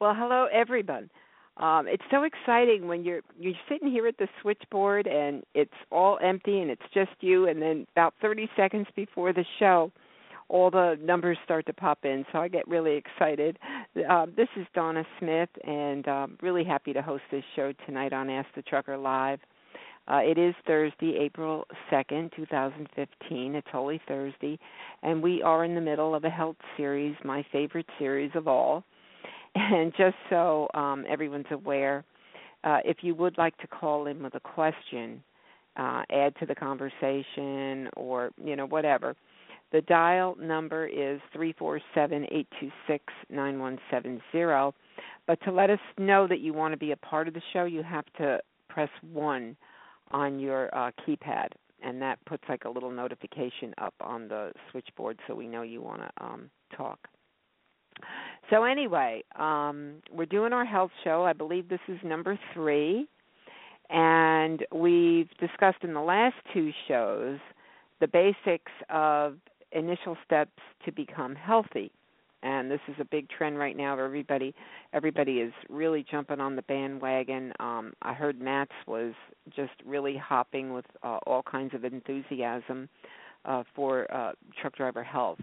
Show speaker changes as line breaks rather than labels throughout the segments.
Well, hello everyone. Um, it's so exciting when you're you're sitting here at the switchboard and it's all empty and it's just you, and then about 30 seconds before the show, all the numbers start to pop in. So I get really excited. Uh, this is Donna Smith, and um, really happy to host this show tonight on Ask the Trucker Live. Uh, it is Thursday, April 2nd, 2015. It's Holy Thursday, and we are in the middle of a health series, my favorite series of all. And just so um, everyone's aware, uh, if you would like to call in with a question, uh, add to the conversation, or you know whatever, the dial number is three four seven eight two six nine one seven zero. But to let us know that you want to be a part of the show, you have to press one on your uh, keypad, and that puts like a little notification up on the switchboard, so we know you want to um, talk. So anyway, um, we're doing our health show. I believe this is number three, and we've discussed in the last two shows the basics of initial steps to become healthy. And this is a big trend right now. Everybody, everybody is really jumping on the bandwagon. Um, I heard MATS was just really hopping with uh, all kinds of enthusiasm uh, for uh, truck driver health.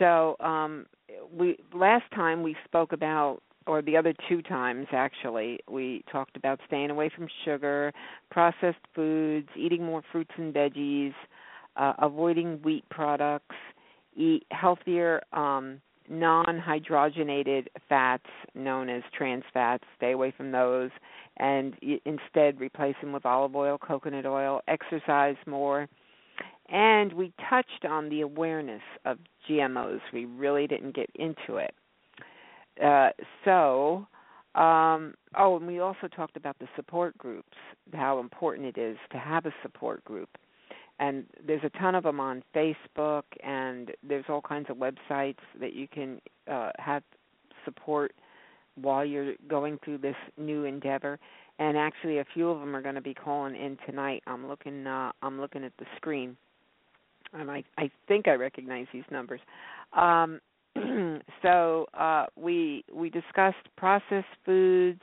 So um, we last time we spoke about or the other two times actually we talked about staying away from sugar processed foods eating more fruits and veggies uh, avoiding wheat products eat healthier um, non-hydrogenated fats known as trans fats stay away from those and instead replace them with olive oil coconut oil exercise more and we touched on the awareness of GMOs. We really didn't get into it. Uh, so, um, oh, and we also talked about the support groups, how important it is to have a support group. And there's a ton of them on Facebook, and there's all kinds of websites that you can uh, have support while you're going through this new endeavor. And actually, a few of them are going to be calling in tonight. I'm looking. Uh, I'm looking at the screen and I I think I recognize these numbers. Um, so uh, we we discussed processed foods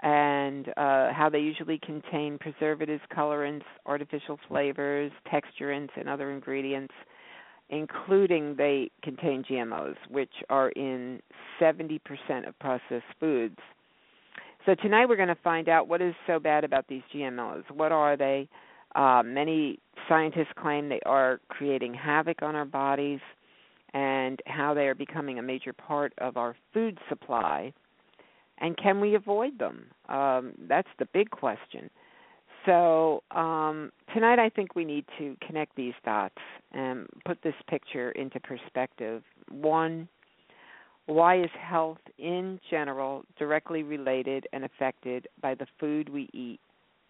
and uh, how they usually contain preservatives, colorants, artificial flavors, texturants, and other ingredients, including they contain GMOs, which are in 70% of processed foods. So tonight we're going to find out what is so bad about these GMOs. What are they? Uh, many scientists claim they are creating havoc on our bodies and how they are becoming a major part of our food supply. And can we avoid them? Um, that's the big question. So um, tonight, I think we need to connect these dots and put this picture into perspective. One, why is health in general directly related and affected by the food we eat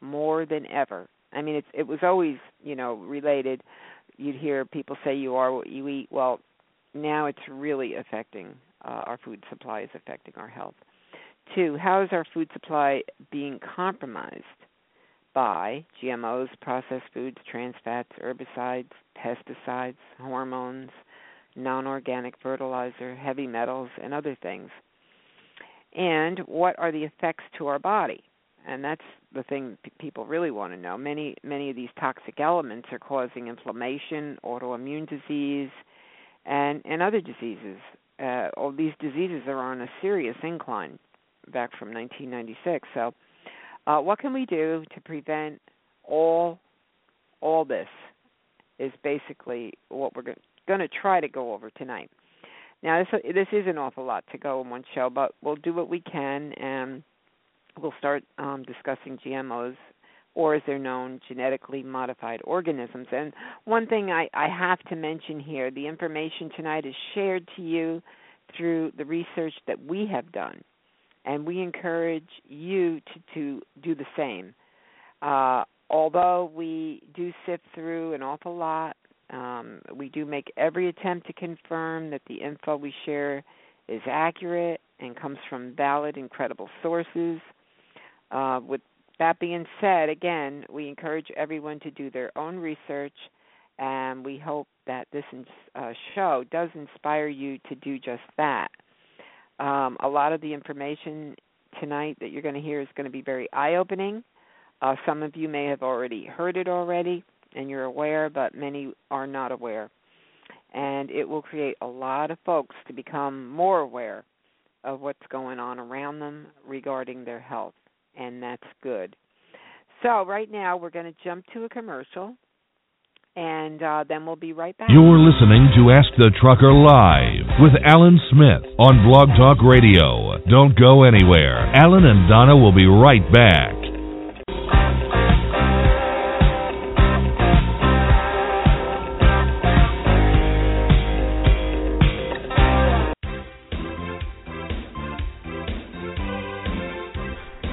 more than ever I mean, it's it was always you know related. You'd hear people say you are what you eat. Well, now it's really affecting uh, our food supply is affecting our health. Two, how is our food supply being compromised by GMOs, processed foods, trans fats, herbicides, pesticides, hormones, non-organic fertilizer, heavy metals, and other things? And what are the effects to our body? And that's the thing p- people really want to know. Many many of these toxic elements are causing inflammation, autoimmune disease, and and other diseases. uh, all these diseases are on a serious incline back from 1996. So, uh, what can we do to prevent all all this? Is basically what we're going to try to go over tonight. Now, this this is an awful lot to go in one show, but we'll do what we can, and we'll start um, discussing GMOs, or as they're known, genetically modified organisms. And one thing I, I have to mention here: the information tonight is shared to you through the research that we have done, and we encourage you to to do the same. Uh, although we do sift through an awful lot um, we do make every attempt to confirm that the info we share is accurate and comes from valid and credible sources. Uh, with that being said, again, we encourage everyone to do their own research, and we hope that this uh, show does inspire you to do just that. Um, a lot of the information tonight that you're going to hear is going to be very eye opening. Uh, some of you may have already heard it already and you're aware, but many are not aware. And it will create a lot of folks to become more aware of what's going on around them regarding their health, and that's good. So, right now, we're going to jump to a commercial, and uh, then we'll be right back.
You're listening to Ask the Trucker Live with Alan Smith on Blog Talk Radio. Don't go anywhere. Alan and Donna will be right back.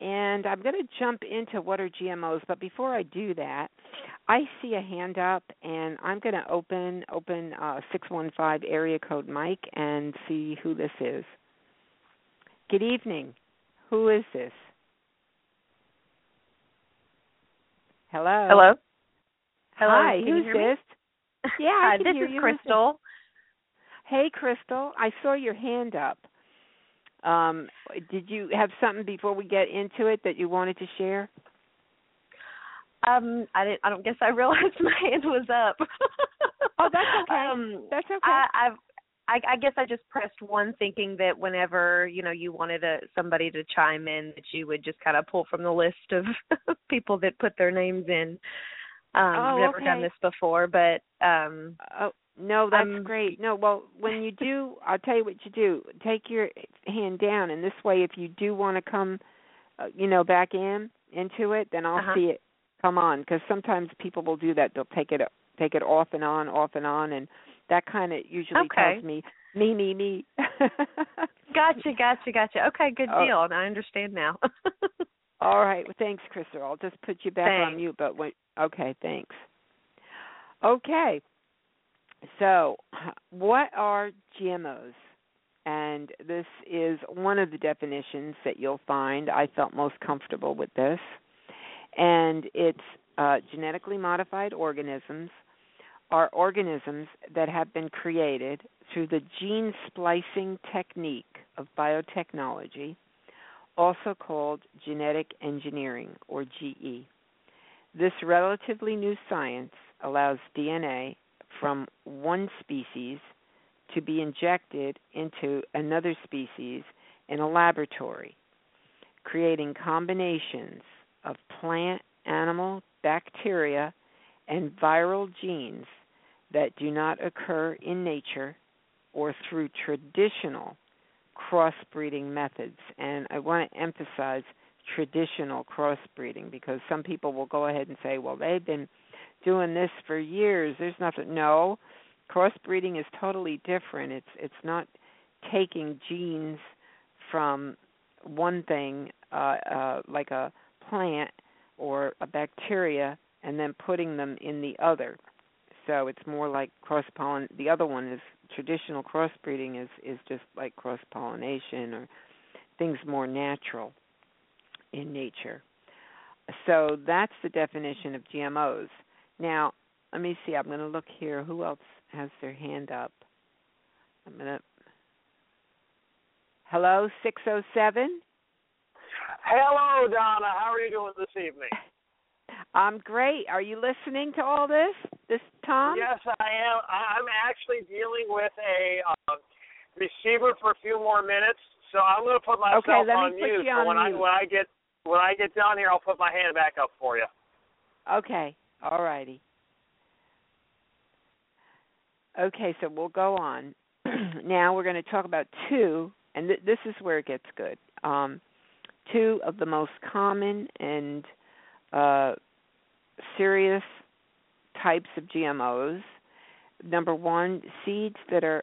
and I'm going to jump into what are GMOs. But before I do that, I see a hand up, and I'm going to open open uh, 615 area code Mike and see who this is. Good evening. Who is this? Hello.
Hello. Hello.
Hi.
Can
who's this? Yeah,
this is. Crystal.
Hey, Crystal. I saw your hand up. Um, did you have something before we get into it that you wanted to share?
Um, I didn't. I don't guess I realized my hand was up.
Oh, that's okay.
Um,
That's okay.
I, I've. I, I guess I just pressed one, thinking that whenever you know you wanted a, somebody to chime in, that you would just kind of pull from the list of people that put their names in. Um,
Oh,
never done this before, but um,
Oh no, that's
Um,
great. No, well, when you do, I'll tell you what you do. Take your hand down, and this way, if you do want to come, uh, you know, back in into it, then I'll
Uh-huh.
see it come on. Because sometimes people will do that. They'll take it take it off and on, off and on, and that kind of usually
Okay.
tells me me, me, me.
gotcha, gotcha, gotcha. Okay, good
Oh.
deal. I understand now.
All right. Well, thanks, Crystal. I'll just put you back on
Thanks.
mute. But wait. Okay. Thanks. Okay. So, what are GMOs? And this is one of the definitions that you'll find. I felt most comfortable with this. And it's uh, genetically modified organisms are organisms that have been created through the gene splicing technique of biotechnology also called genetic engineering or GE. This relatively new science allows DNA from one species to be injected into another species in a laboratory, creating combinations of plant, animal, bacteria, and viral genes that do not occur in nature or through traditional crossbreeding methods. And I want to emphasize traditional crossbreeding because some people will go ahead and say, well, they've been doing this for years. There's nothing. No, crossbreeding is totally different. It's it's not taking genes from one thing uh, uh, like a plant or a bacteria and then putting them in the other. So it's more like cross pollen. The other one is traditional crossbreeding is is just like cross pollination or things more natural in nature. So that's the definition of GMOs. Now, let me see. I'm going to look here. Who else has their hand up? I'm going to. Hello, 607.
Hello, Donna. How are you doing this evening?
I'm great. Are you listening to all this, this Tom?
Yes, I am. I'm actually dealing with a uh, receiver for a few more minutes, so I'm going to put myself
okay, let
on
me put
mute.
You on
when
mute.
I when I get when I get down here, I'll put my hand back up for you.
Okay. All righty. Okay, so we'll go on. now we're going to talk about two, and th- this is where it gets good. Um, two of the most common and uh, serious types of GMOs. Number one, seeds that are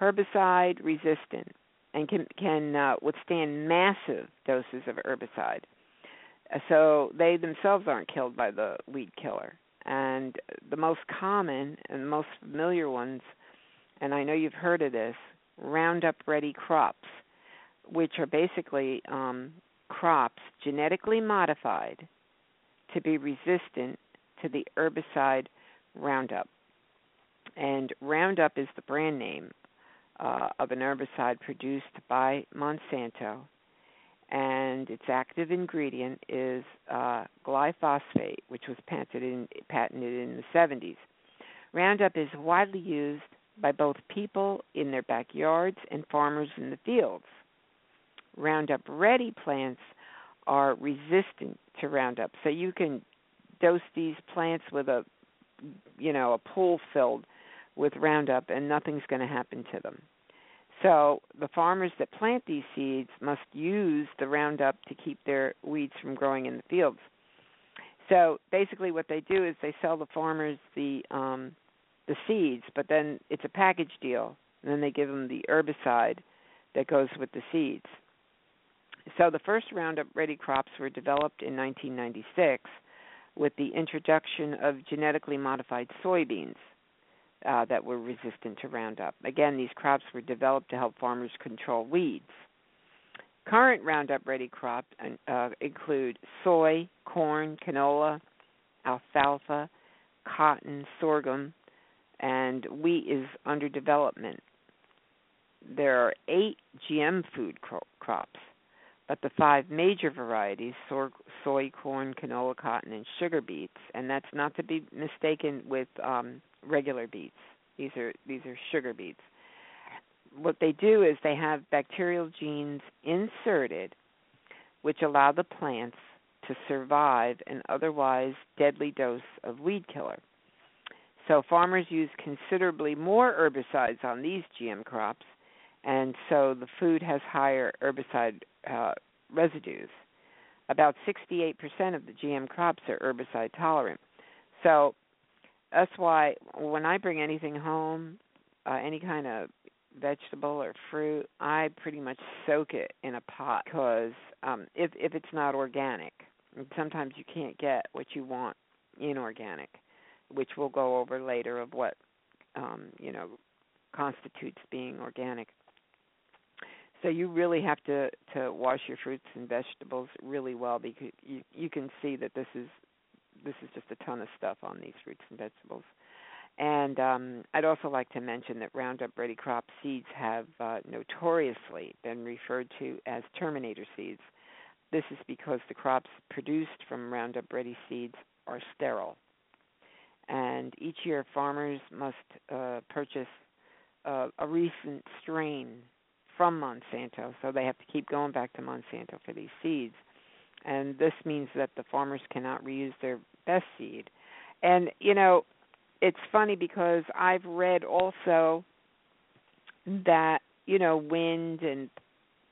herbicide resistant and can can uh, withstand massive doses of herbicide. Uh, So they themselves aren't killed by the weed killer. And the most common and most familiar ones, and I know you've heard of this, Roundup Ready crops, which are basically um, crops genetically modified to be resistant to the herbicide Roundup. And Roundup is the brand name uh, of an herbicide produced by Monsanto, and its active ingredient is uh, glyphosate, which was patented in, patented in the 70s. Roundup is widely used by both people in their backyards and farmers in the fields. Roundup Ready plants are resistant to Roundup, so you can dose these plants with a you know a pool filled with Roundup, and nothing's going to happen to them. So the farmers that plant these seeds must use the Roundup to keep their weeds from growing in the fields. So basically, what they do is they sell the farmers the um, the seeds, but then it's a package deal, and then they give them the herbicide that goes with the seeds. So the first Roundup Ready crops were developed in 1996 with the introduction of genetically modified soybeans uh, that were resistant to Roundup. Again, these crops were developed to help farmers control weeds. Current Roundup Ready crops uh, include soy, corn, canola, alfalfa, cotton, sorghum, and wheat is under development. There are eight GM food cro- crops, but the five major varieties so- soy, corn, canola, cotton, and sugar beets, and that's not to be mistaken with um, regular beets. These are these are sugar beets. What they do is they have bacterial genes inserted which allow the plants to survive an otherwise deadly dose of weed killer. So farmers use considerably more herbicides on these GM crops, and so the food has higher herbicide uh, residues. About 68% of the GM crops are herbicide tolerant. So that's why when I bring anything home, uh, any kind of vegetable or fruit, I pretty much soak it in a pot because um, if if it's not organic, sometimes you can't get what you want inorganic, which we'll go over later of what um, you know constitutes being organic. So you really have to to wash your fruits and vegetables really well because you you can see that this is this is just a ton of stuff on these fruits and vegetables. And um, I'd also like to mention that Roundup Ready crop seeds have uh, notoriously been referred to as Terminator seeds. This is because the crops produced from Roundup Ready seeds are sterile. And each year, farmers must uh, purchase uh, a recent strain from Monsanto, so they have to keep going back to Monsanto for these seeds. And this means that the farmers cannot reuse their best seed. And, you know, it's funny because I've read also that you know wind and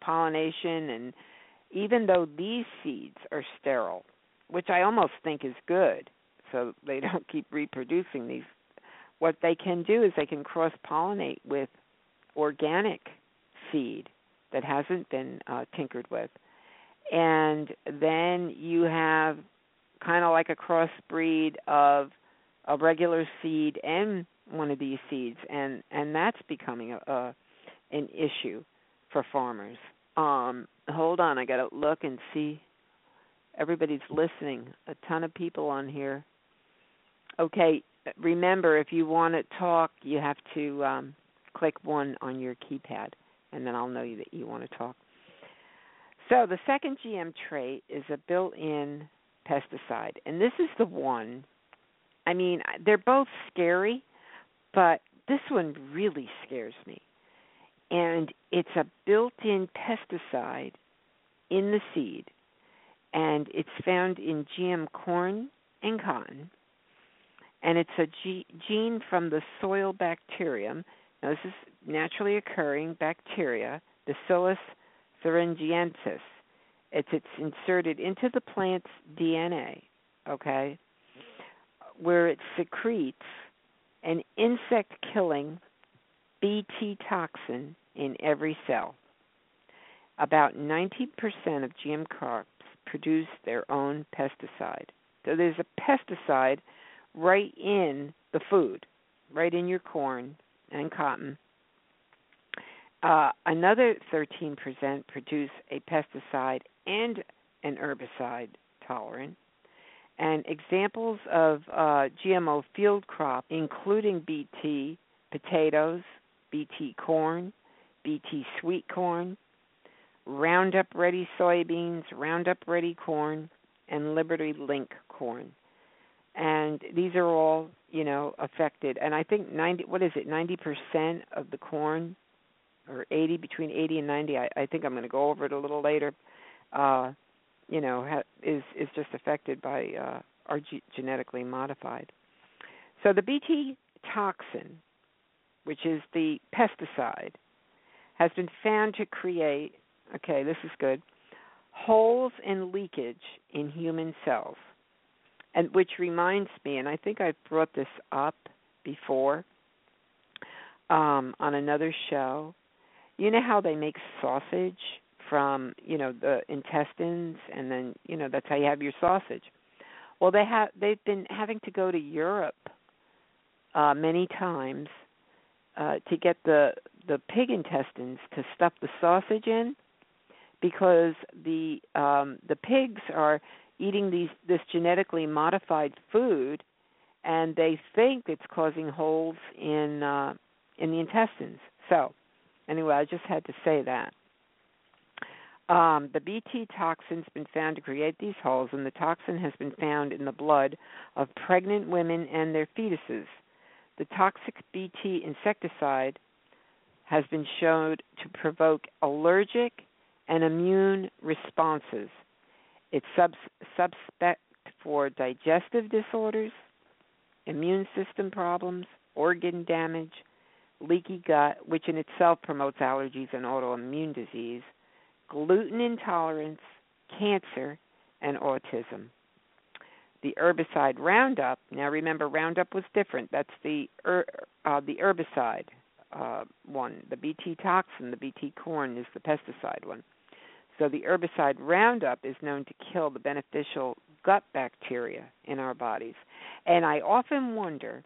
pollination and even though these seeds are sterile, which I almost think is good, so they don't keep reproducing these. What they can do is they can cross pollinate with organic seed that hasn't been uh, tinkered with, and then you have kind of like a crossbreed of a regular seed and one of these seeds, and and that's becoming a, a an issue for farmers. Um, hold on, I got to look and see. Everybody's listening. A ton of people on here. Okay, remember if you want to talk, you have to um, click one on your keypad, and then I'll know that you want to talk. So the second GM trait is a built-in pesticide, and this is the one I mean, they're both scary, but this one really scares me. And it's a built in pesticide in the seed, and it's found in GM corn and cotton. And it's a G- gene from the soil bacterium. Now, this is naturally occurring bacteria, Bacillus thuringiensis. It's it's inserted into the plant's DNA. Okay, where it secretes an insect killing Bt toxin in every cell. About 90% of GM crops produce their own pesticide. So there's a pesticide right in the food, right in your corn and cotton. Uh, another 13% produce a pesticide and an herbicide tolerant. And examples of uh, GMO field crop, including BT potatoes, BT corn, BT sweet corn, Roundup Ready soybeans, Roundup Ready corn, and Liberty Link corn. And these are all, you know, affected. And I think 90, what is it, 90% of the corn, or 80, between 80 and 90, I, I think I'm going to go over it a little later, uh, you know ha- is is just affected by uh, are ge- genetically modified. So the Bt toxin, which is the pesticide, has been found to create. Okay, this is good. Holes and leakage in human cells, and which reminds me, and I think I brought this up before um, on another show. You know how they make sausage from you know the intestines and then you know that's how you have your sausage. Well they have they've been having to go to europe uh many times uh to get the the pig intestines to stuff the sausage in because the um the pigs are eating these this genetically modified food and they think it's causing holes in uh in the intestines. So anyway i just had to say that um, the Bt toxin's been found to create these holes, and the toxin has been found in the blood of pregnant women and their fetuses. The toxic Bt insecticide has been shown to provoke allergic and immune responses. It's sub- suspect for digestive disorders, immune system problems, organ damage, leaky gut, which in itself promotes allergies and autoimmune disease gluten intolerance, cancer, and autism. The herbicide Roundup. Now remember, Roundup was different. That's the er, uh, the herbicide uh, one. The Bt toxin, the Bt corn, is the pesticide one. So the herbicide Roundup is known to kill the beneficial gut bacteria in our bodies. And I often wonder,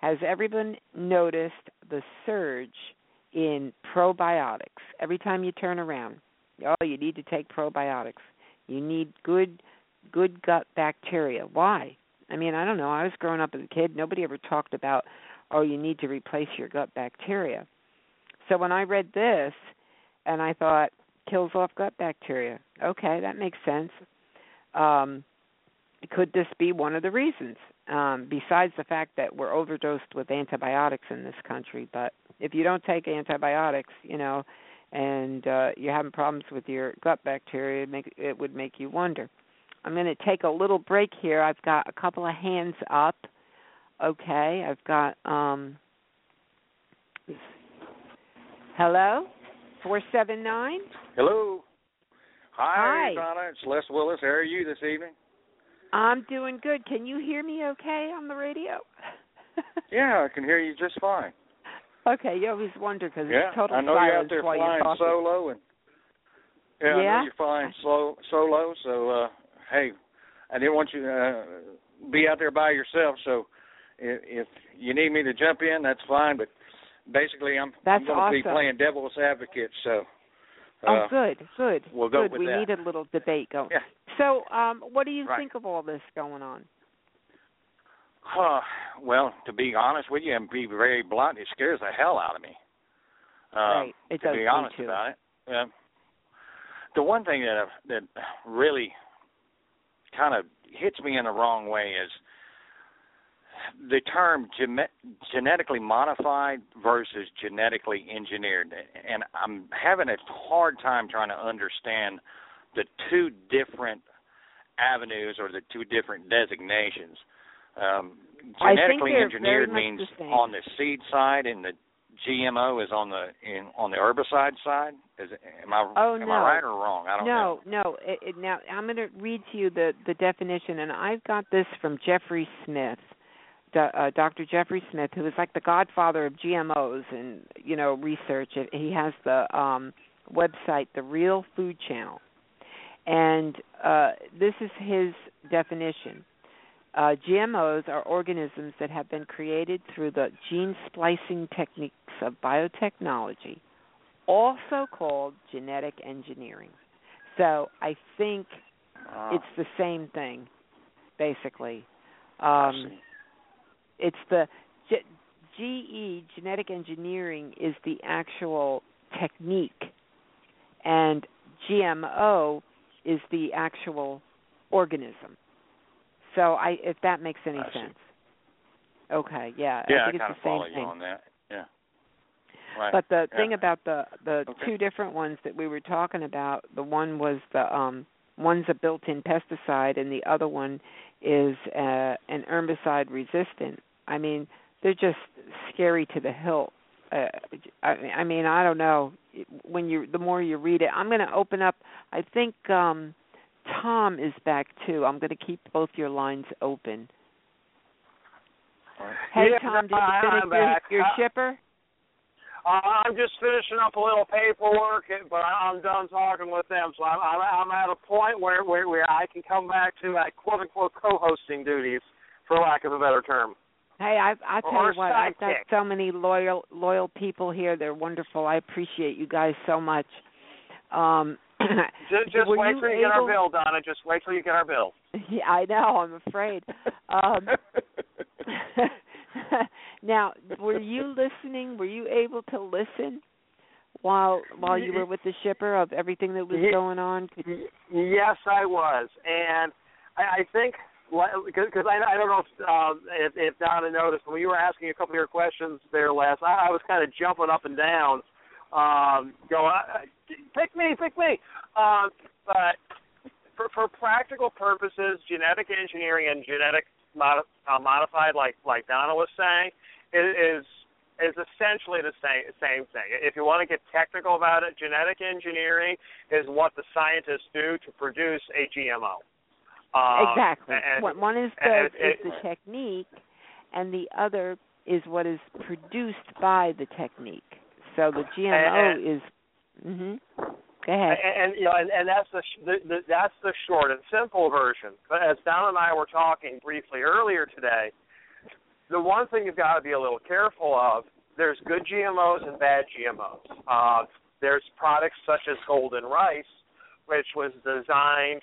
has everyone noticed the surge in probiotics every time you turn around? Oh, you need to take probiotics. You need good good gut bacteria. Why? I mean, I don't know. I was growing up as a kid. Nobody ever talked about, oh, you need to replace your gut bacteria. So when I read this, and I thought kills off gut bacteria. Okay, that makes sense. Um, could this be one of the reasons? Um, besides the fact that we're overdosed with antibiotics in this country, but if you don't take antibiotics, you know, and uh, you're having problems with your gut bacteria, it, make, it would make you wonder. I'm going to take a little break here. I've got a couple of hands up. Okay, I've got um Hello? 479?
Hello. Hi,
Hi.
Donna. It's Les Willis. How are you this evening?
I'm doing good. Can you hear me okay on the radio?
Yeah, I can hear you just fine.
Okay, you always wonder because
Yeah,
it's total
I know you're out there flying
you're
solo, and yeah, I know you're flying slow solo. So, uh hey, I didn't want you to uh, be out there by yourself. So, if, if you need me to jump in, that's fine. But basically, I'm,
That's
I'm going to be playing devil's advocate. So,
oh,
uh,
good, good.
we'll go
good. we
that.
need a little debate going.
Yeah.
So, um, what do you
Right.
think of all this going on?
Huh, well, to be honest with you and be very blunt, it scares the hell out of me. Um,
right. It
to be honest
too.
about it. Um, the one thing that that really kind of hits me in the wrong way is the term gem- genetically modified versus genetically engineered, and I'm having a hard time trying to understand the two different avenues or the two different designations. Um, genetically engineered means
the
on the seed side, and the GMO is on the in on the herbicide side. Is it, am I
Oh,
am
no.
I right or wrong? I don't know.
no, no. It, it, now I'm going to read to you the the definition, and I've got this from Jeffrey Smith, uh, Dr. Jeffrey Smith, who is like the godfather of GMOs and you know research. He has the um, website, the Real Food Channel, and uh, this is his definition. Uh, GMOs are organisms that have been created through the gene splicing techniques of biotechnology, also called genetic engineering. So I think it's the same thing, basically. Um, it's the G- GE genetic engineering is the actual technique, and GMO is the actual organism. So I, if that makes any
I
sense. Okay, yeah,
yeah,
I think
kind
it's the same
you
thing.
on that. Yeah. Right.
But the
Yeah.
thing about the the
Okay.
two different ones that we were talking about, the one was the um one's a built-in pesticide and the other one is uh, an herbicide resistant. I mean, they're just scary to the hilt. Uh, I, I mean, I don't know. When you the more you read it, I'm going to open up. I think um Tom is back too. I'm going to keep both your lines open. Hey
Yeah,
Tom, did you finish your,
back.
your
Uh,
shipper?
Uh, I'm just finishing up a little paperwork, but I'm done talking with them, so I'm I'm, I'm at a point where, where where I can come back to my quote unquote co-hosting duties, for lack of a better term.
Hey, I I tell
Or
you what, I've got so many loyal loyal people here. They're wonderful. I appreciate you guys so much. Um
Just, just wait till you get our bill, Donna. Just wait till you get our bill.
yeah, I know, I'm afraid. Um now, were you listening? Were you able to listen while while you were with the shipper of everything that was going on?
Yes, I was, and I, I think because I, I don't know if, um, if if Donna noticed when you were asking a couple of your questions there last, I, I was kind of jumping up and down, um, going, "Uh, "Pick me, pick me!" Um, but for for practical purposes, genetic engineering and genetic mod, uh, modified, like like Donna was saying, is is essentially the same same thing. If you want to get technical about it, genetic engineering is what the scientists do to produce a GMO. Um,
exactly.
and-
one, is the
and
is
it-
the technique, and the other is what is produced by the technique. So the GMO
And-
is. Mhm. Go ahead.
And, and you know, and, and that's the, sh- the, the that's the short and simple version. But as Don and I were talking briefly earlier today, the one thing you've got to be a little careful of: there's good GMOs and bad GMOs. Uh, there's products such as Golden Rice, which was designed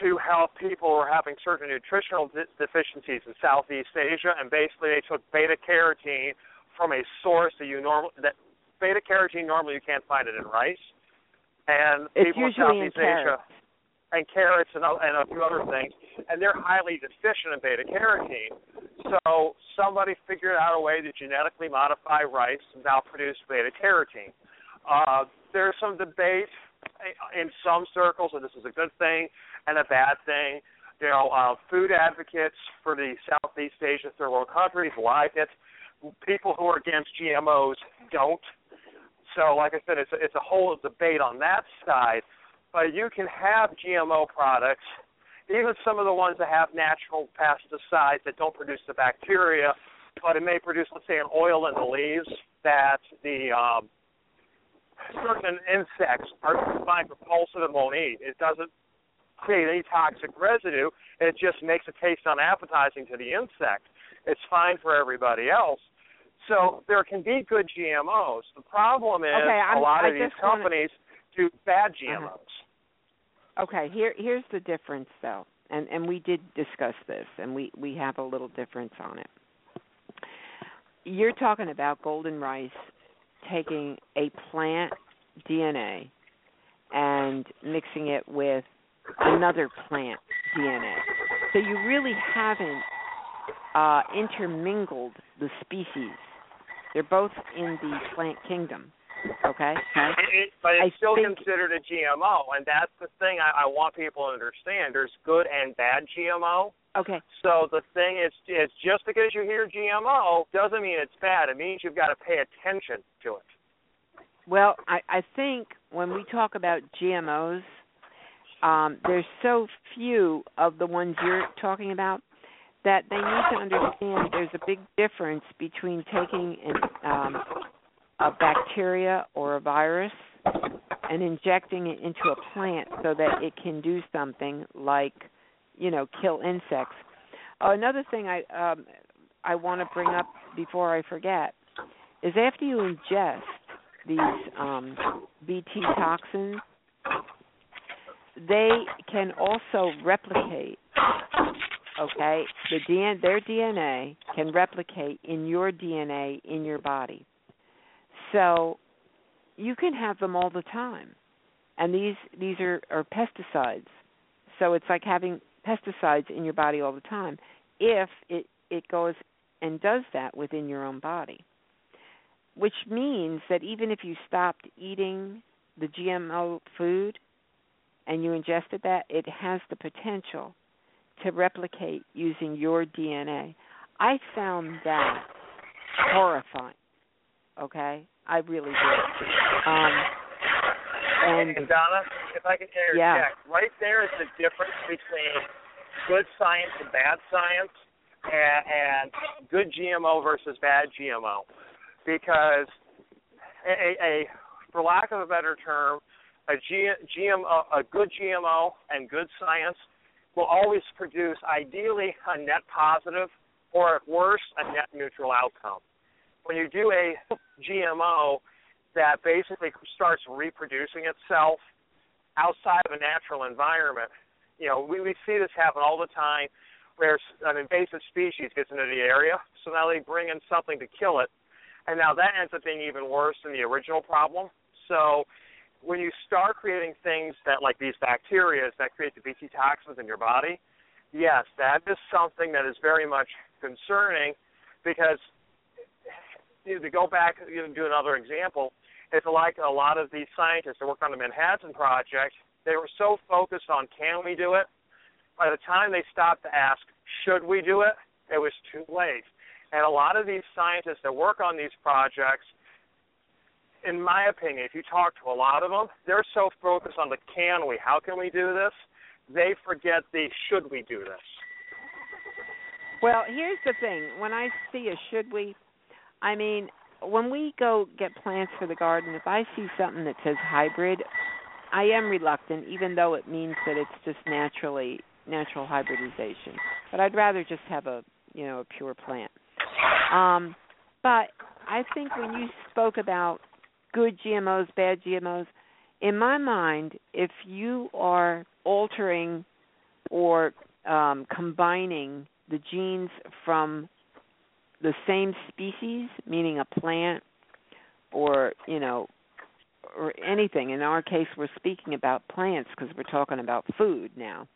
to help people who are having certain nutritional de- deficiencies in Southeast Asia, and basically they took beta carotene from a source that you normal that beta carotene normally you can't find it in rice, and
It's
people in
usually in
Southeast Asia and carrots and, and a few other things, and they're highly deficient in beta carotene. So somebody figured out a way to genetically modify rice and now produce beta carotene. Uh, there's some debate in some circles that this is a good thing and a bad thing. You know, uh, food advocates for the Southeast Asian third world countries like it. People who are against GMOs don't. So, like I said, it's a, it's a whole debate on that side. But you can have GMO products, even some of the ones that have natural pesticides that don't produce the bacteria, but it may produce, let's say, an oil in the leaves that the um, certain insects are find repulsive and won't eat. It doesn't create any toxic residue. It just makes it taste unappetizing to the insect. It's fine for everybody else. So there can be good GMOs. The problem is
Okay,
a lot
I
of these
just wanna-
companies do bad
Uh-huh.
GMOs.
Okay, here here's the difference though. And and we did discuss this and we we have a little difference on it. You're talking about golden rice taking a plant DNA and mixing it with another plant DNA. So you really haven't uh, intermingled the species. They're both in the plant kingdom. Okay?
It, but it's
I
still
think-
considered a GMO, and that's the thing I, I want people to understand. There's good and bad GMO.
Okay.
So the thing is, is just because you hear GMO doesn't mean it's bad. It means you've got to pay attention to it.
Well, I, I think when we talk about GMOs, um, there's so few of the ones you're talking about that they need to understand there's a big difference between taking an, um, a bacteria or a virus and injecting it into a plant so that it can do something like, you know, kill insects. Another thing I um, I want to bring up before I forget is after you ingest these um, BT toxins, they can also replicate. Okay, the DNA, their DNA can replicate in your DNA in your body. So you can have them all the time, and these these are, are pesticides. So it's like having pesticides in your body all the time if it it goes and does that within your own body which means that even if you stopped eating the GMO food and you ingested that, it has the potential to replicate using your DNA. I found that horrifying. Okay, I really did. Um, and
And Donna, if I can interject,
Yeah.
right there is the difference between good science and bad science, and, and good GMO versus bad GMO, because a, a, a for lack of a better term, a G, GMO, a good GMO and good science will always produce ideally a net positive, or at worst, a net neutral outcome. When you do a GMO that basically starts reproducing itself outside of a natural environment. You know, we, we see this happen all the time where an invasive species gets into the area, so now they bring in something to kill it, and now that ends up being even worse than the original problem. So when you start creating things that like these bacteria that create the BT toxins in your body, yes, that is something that is very much concerning because you know, to go back you know, do another example, it's like a lot of these scientists that work on the Manhattan Project, they were so focused on can we do it, by the time they stopped to ask should we do it, it was too late. And a lot of these scientists that work on these projects, in my opinion, if you talk to a lot of them, they're so focused on the can we, how can we do this, they forget the should we do this.
Well, here's the thing. When I see a should we, I mean, when we go get plants for the garden, if I see something that says hybrid, I am reluctant, even though it means that it's just naturally natural hybridization. But I'd rather just have a you know a pure plant. Um, but I think when you spoke about good GMOs, bad GMOs, in my mind, if you are altering or um, combining the genes from the same species, meaning a plant or you know or anything. In our case, we're speaking about plants because we're talking about food now.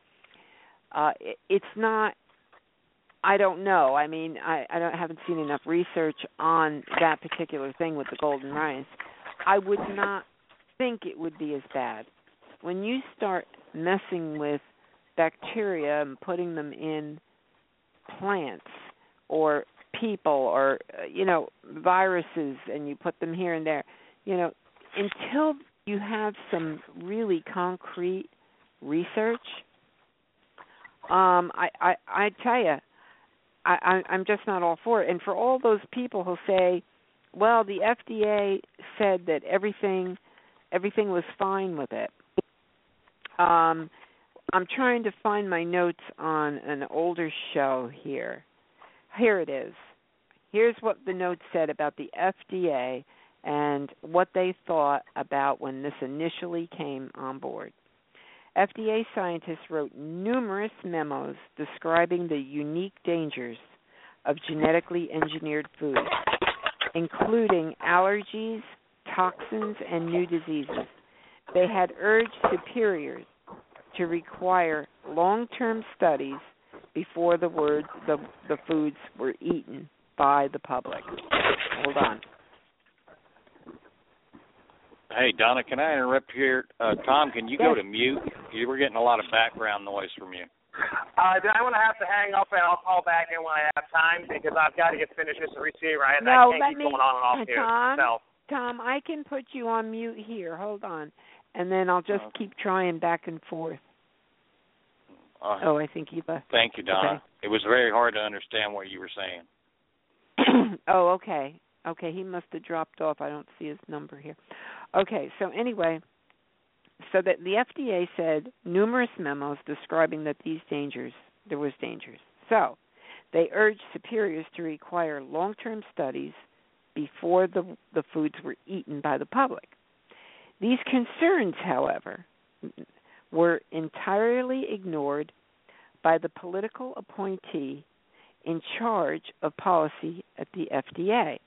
Uh, it, it's not. I don't know. I mean, I, I don't haven't seen enough research on that particular thing with the golden rice. I would not think it would be as bad. When you start messing with bacteria and putting them in plants or people or uh, you know viruses and you put them here and there you know until you have some really concrete research um i i i tell you i, I i'm just not all for it and for all those people who say well the fda said that everything everything was fine with it um i'm trying to find my notes on an older show here here it is. Here's what the note said about the FDA and what they thought about when this initially came on board. FDA scientists wrote numerous memos describing the unique dangers of genetically engineered foods, including allergies, toxins, and new diseases. They had urged superiors to require long term studies before the words the the foods were eaten by the public. Hold on.
Hey Donna, can I interrupt here? Uh, Tom, can you yes. go to mute? You were getting a lot of background noise from you.
Uh, then I'm going to have to hang up and I'll call back in when I have time because I've got to get finished this receiver. I,
no,
I can't keep
me,
going on and off
here. Tom,
so.
Tom, I can put you on mute here. Hold on. And then I'll just okay. keep trying back and forth.
Uh,
oh, I think you Eva.
Thank you, Donna.
Okay.
It was very hard to understand what you were saying.
oh, okay. Okay, he must have dropped off. I don't see his number here. Okay, so anyway, so that the FDA said numerous memos describing that these dangers there was dangers. So, they urged superiors to require long-term studies before the the foods were eaten by the public. These concerns, however, were entirely ignored by the political appointee in charge of policy at the FDA.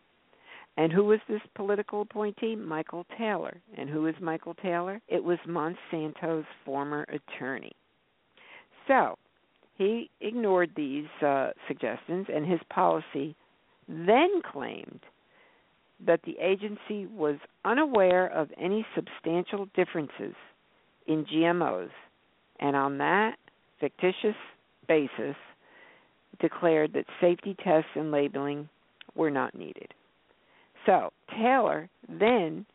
And who was this political appointee? Michael Taylor. And who is Michael Taylor? It was Monsanto's former attorney. So, he ignored these uh, suggestions, and his policy then claimed that the agency was unaware of any substantial differences in GMOs, and on that fictitious basis, declared that safety tests and labeling were not needed. So, Taylor then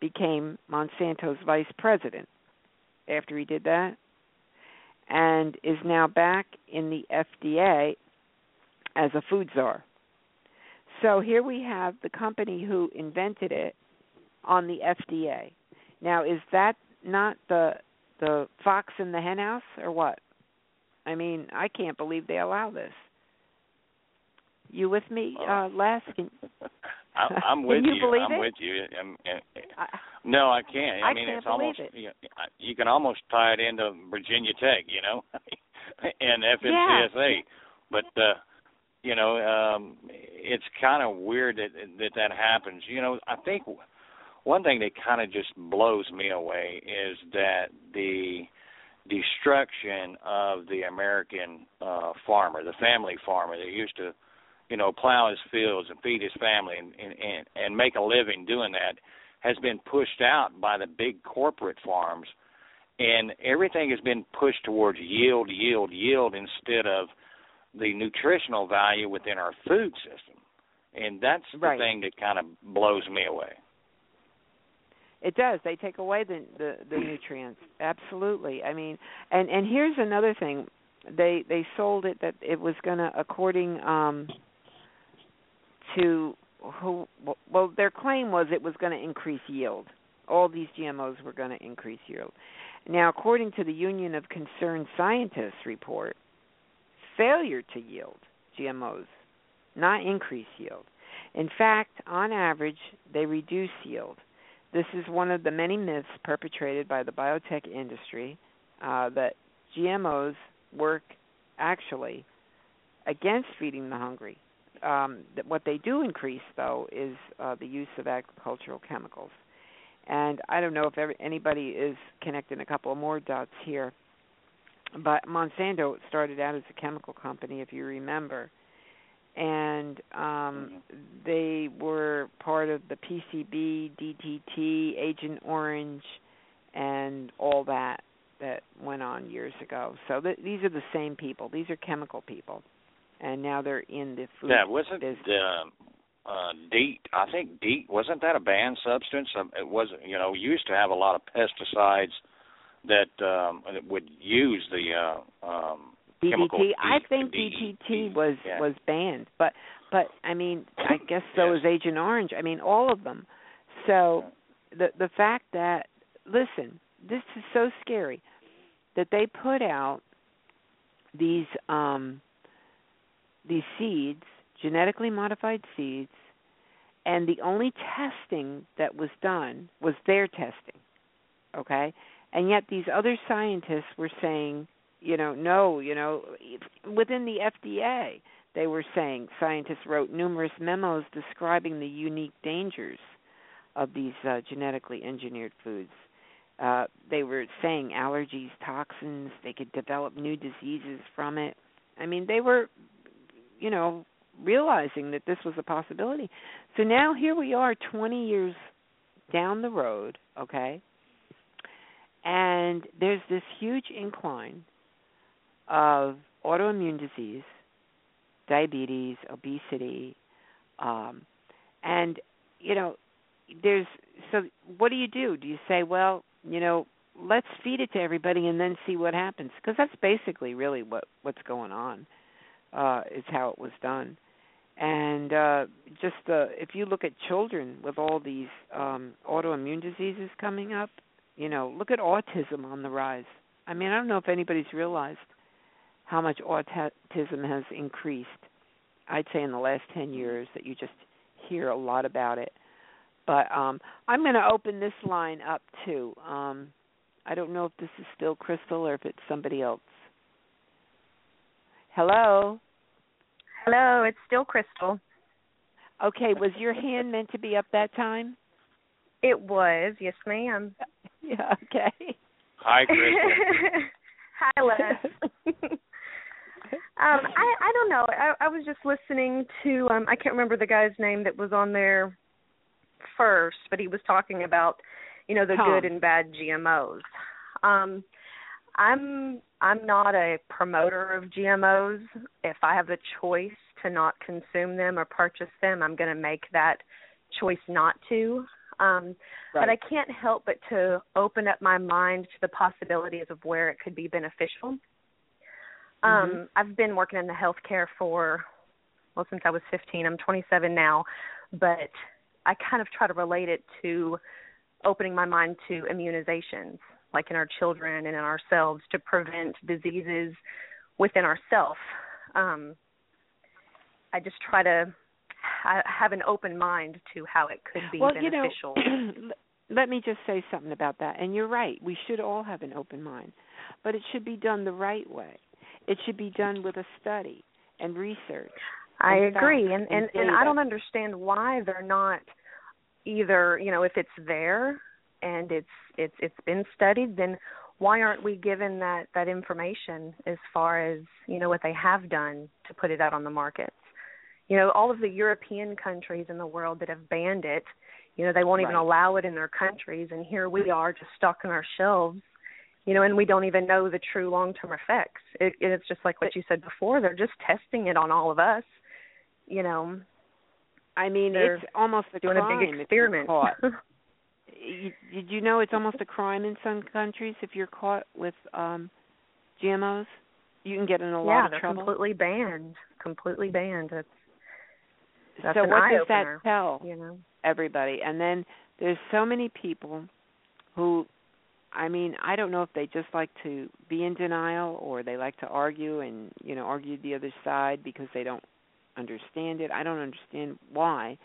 became Monsanto's vice president after he did that and is now back in the FDA as a food czar. So here we have the company who invented it on the FDA. Now, is that not the the fox in the henhouse or what? I mean, I can't believe they allow this. You with me, uh, Les? Can,
I, am with
you.
you.
Believe
I'm
it?
with you. I'm, I'm, no, I can't. I,
I
mean,
can't
it's almost
it.
you, you can almost tie it into Virginia Tech, you know, and FMCSA.
Yeah.
But uh, you know, um, it's kind of weird that that that happens. You know, I think one thing that kind of just blows me away is that the destruction of the American uh farmer, the family farmer that used to, you know, plow his fields and feed his family and and and make a living doing that has been pushed out by the big corporate farms and everything has been pushed towards yield yield yield instead of the nutritional value within our food system. And that's the
right.
thing that kind of blows me away.
It does. They take away the, the the nutrients. Absolutely. I mean, and and here's another thing. They they sold it that it was going to according um to who well their claim was it was going to increase yield. All these GMOs were going to increase yield. Now, according to the Union of Concerned Scientists report, failure to yield GMOs, not increase yield. In fact, on average, they reduce yield. This is one of the many myths perpetrated by the biotech industry uh, that GMOs work actually against feeding the hungry. Um, what they do increase, though, is uh, the use of agricultural chemicals. And I don't know if every, anybody is connecting a couple more dots here, but Monsanto started out as a chemical company, if you remember, and um, they were part of the PCB, DDT, Agent Orange, and all that that went on years ago. So th- these are the same people. These are chemical people and now they're in the food
yeah, wasn't
business.
Uh, uh, DEET? I think DEET wasn't that a banned substance? Um, it wasn't. You know, used to have a lot of pesticides that um, would use the uh, um.
DDT. I think
DEET.
DDT was
yeah.
was banned, but but I mean, I guess so
Yes.
is Agent Orange. I mean, all of them. So the the fact that listen, this is so scary that they put out these um these seeds, genetically modified seeds, and the only testing that was done was their testing. Okay? And yet these other scientists were saying, you know, no, you know, within the FDA, they were saying scientists wrote numerous memos describing the unique dangers of these uh, genetically engineered foods. Uh, they were saying allergies, toxins, they could develop new diseases from it. I mean, they were, you know, realizing that this was a possibility. So now here we are 20 years down the road, okay? And there's this huge incline of autoimmune disease, diabetes, obesity, um, and you know, there's so what do you do? Do you say, well, you know, let's feed it to everybody and then see what happens? Because that's basically really what what's going on. Uh, is how it was done, and uh, just uh, if you look at children with all these um, autoimmune diseases coming up, you know, look at autism on the rise. I mean, I don't know if anybody's realized how much autism has increased. I'd say in the last 10 years that you just hear a lot about it. But um I'm going to open this line up too. Um I don't know if this is still Crystal or if it's somebody else. Hello.
Hello, it's still Crystal.
Okay, was your hand meant to be up that time?
It was, yes, ma'am.
Yeah, okay.
Hi, Crystal.
Hi, Les. um, I I don't know. I, I was just listening to um I can't remember the guy's name that was on there first, but he was talking about you know the
Tom.
good and bad GMOs. Um, I'm I'm not a promoter of GMOs. If I have a choice to not consume them or purchase them, I'm going to make that choice not to. Um, But I can't help but to open up my mind to the possibilities of where it could be beneficial. Um,
Mhm.
I've been working in the healthcare for well since I was 15. I'm 27 now, but I kind of try to relate it to opening my mind to immunizations, like in our children and in ourselves, to prevent diseases within ourselves. Um, I just try to ha- have an open mind to how it could be
well,
beneficial.
you know, let me just say something about that. And you're right. We should all have an open mind, but it should be done the right way. It should be done with a study and research.
I
and
agree, and and and. I don't understand why they're not either. You know, if it's there and it's it's it's been studied, then why aren't we given that that information as far as you know what they have done to put it out on the markets? You know, all of the European countries in the world that have banned it, you know, they won't even
Right.
allow it in their countries, and here we are just stuck on our shelves. You know, and we don't even know the true long-term effects. It, it's just like what you said before; they're just testing it on all of us you know
I mean,
they're
it's almost a
doing
crime
a big experiment.
you, did you know it's almost a crime in some countries if you're caught with um GMOs? You can get in a lot
yeah,
of trouble.
completely banned. Completely banned. That's that's
so what does that tell
you know.
everybody? And then there's so many people who I mean, I don't know if they just like to be in denial or they like to argue and, you know, argue the other side because they don't understand it. I don't understand why.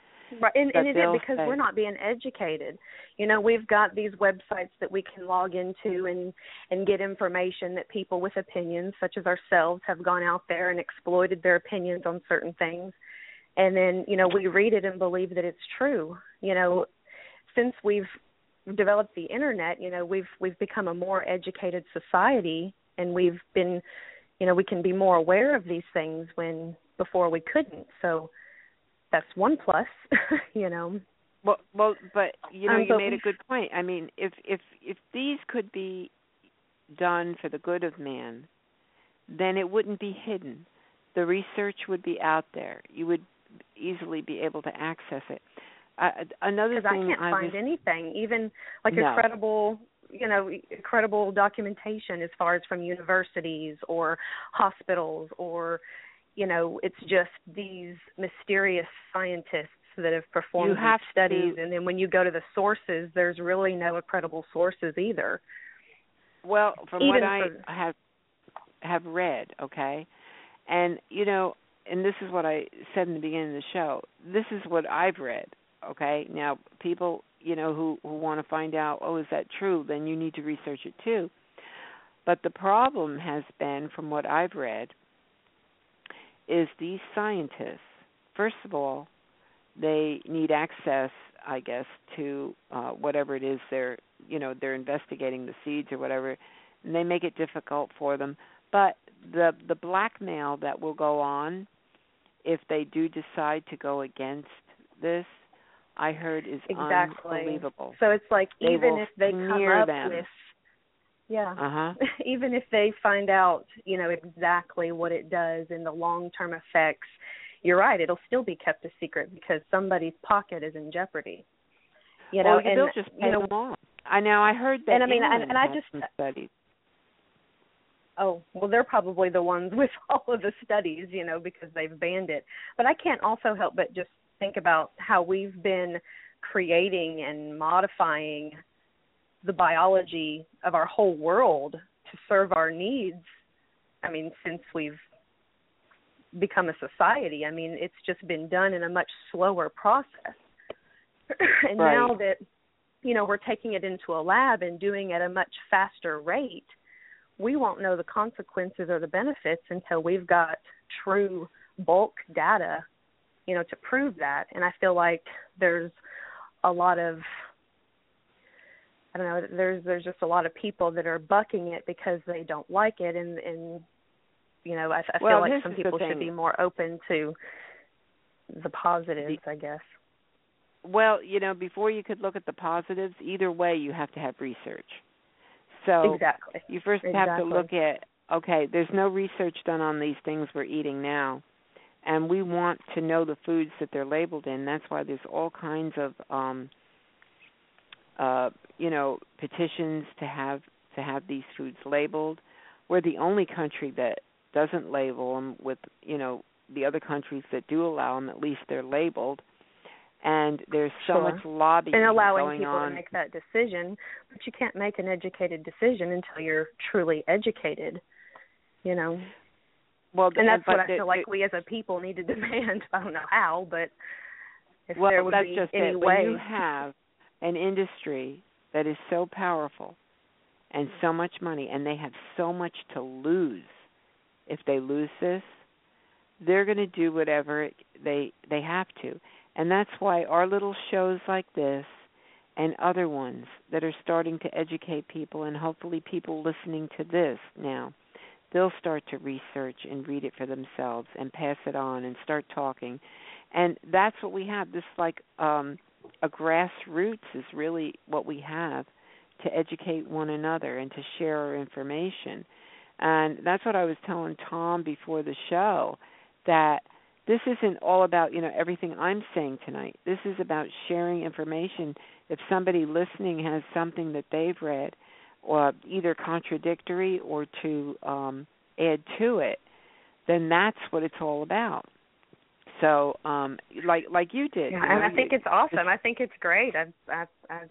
Right, and, and it is because
say,
we're not being educated. You know, we've got these websites that we can log into and and get information that people with opinions, such as ourselves, have gone out there and exploited their opinions on certain things, and then you know we read it and believe that it's true. You know, since we've developed the internet, you know, we've we've become a more educated society, and we've been, you know, we can be more aware of these things when before we couldn't. So that's one plus, you know.
Well, well, but you know,
Um,
you made a good point. I mean, if if if these could be done for the good of man, then it wouldn't be hidden. The research would be out there. You would easily be able to access it. Uh, another
because I can't find
was,
anything, even like
No.
a credible, you know, credible documentation as far as from universities or hospitals or, you know, it's just these mysterious scientists that have performed
You have
studies,
to-
and then when you go to the sources, there's really no credible sources either.
Well, from
Even
what I
for-
have have read, okay, and you know, and this is what I said in the beginning of the show. This is what I've read, okay. Now, people, you know, who who want to find out, oh, is that true? Then you need to research it too. But the problem has been, from what I've read, is these scientists. First of all, they need access, I guess, to uh, whatever it is they're, you know, they're investigating the seeds or whatever, and they make it difficult for them. But the the blackmail that will go on if they do decide to go against this, I heard is
Exactly.
unbelievable.
So it's like
They
even if they come up
them.
with, yeah,
Uh huh.
even if they find out, you know, exactly what it does and the long-term effects, you're right, it'll still be kept a secret because somebody's pocket is in jeopardy. You know,
well,
and
they'll just pay
you know,
them off. I know. I heard that.
And I mean, and-
England
and I just-
some studies.
oh, well, they're probably the ones with all of the studies, you know, because they've banned it. But I can't also help but just think about how we've been creating and modifying the biology of our whole world to serve our needs. I mean, since we've become a society, I mean, it's just been done in a much slower process. and
Right.
now that you know we're taking it into a lab and doing it at a much faster rate, we won't know the consequences or the benefits until we've got true bulk data, you know, to prove that. And I feel like there's a lot of I don't know, there's there's just a lot of people that are bucking it because they don't like it and and you know, I, I
Well,
feel like some people should be more open to the positives, I guess.
Well, you know, before you could look at the positives, either way, you have to have research. So
exactly.
you first have to look at okay, there's no research done on these things we're eating now. And we want to know the foods that they're labeled in. That's why there's all kinds of um uh you know, petitions to have to have these foods labeled. We're the only country that doesn't label them with, you know, the other countries that do allow them, at least they're labeled. And there's so
Sure.
much lobbying
and allowing
going
people
on.
to make that decision, but you can't make an educated decision until you're truly educated. You know,
well,
and that's what I
the-
feel like
the-
we as a people need to demand. I don't know how, but if
well,
there would be
just
any
it.
way.
When you have an industry that is so powerful and so much money, and they have so much to lose. If they lose this, they're going to do whatever they they have to, and that's why our little shows like this and other ones that are starting to educate people, and hopefully people listening to this now, they'll start to research and read it for themselves and pass it on and start talking. And that's what we have this like um a grassroots is really what we have to educate one another and to share our information. And that's what i was telling tom before the show that this isn't all about you know everything i'm saying tonight. This is about sharing information. If somebody listening has something that they've read or either contradictory or to um add to it then that's what it's all about so um like like you did
Yeah,
you
and
know,
I think
you-
it's awesome. I think it's great. I I I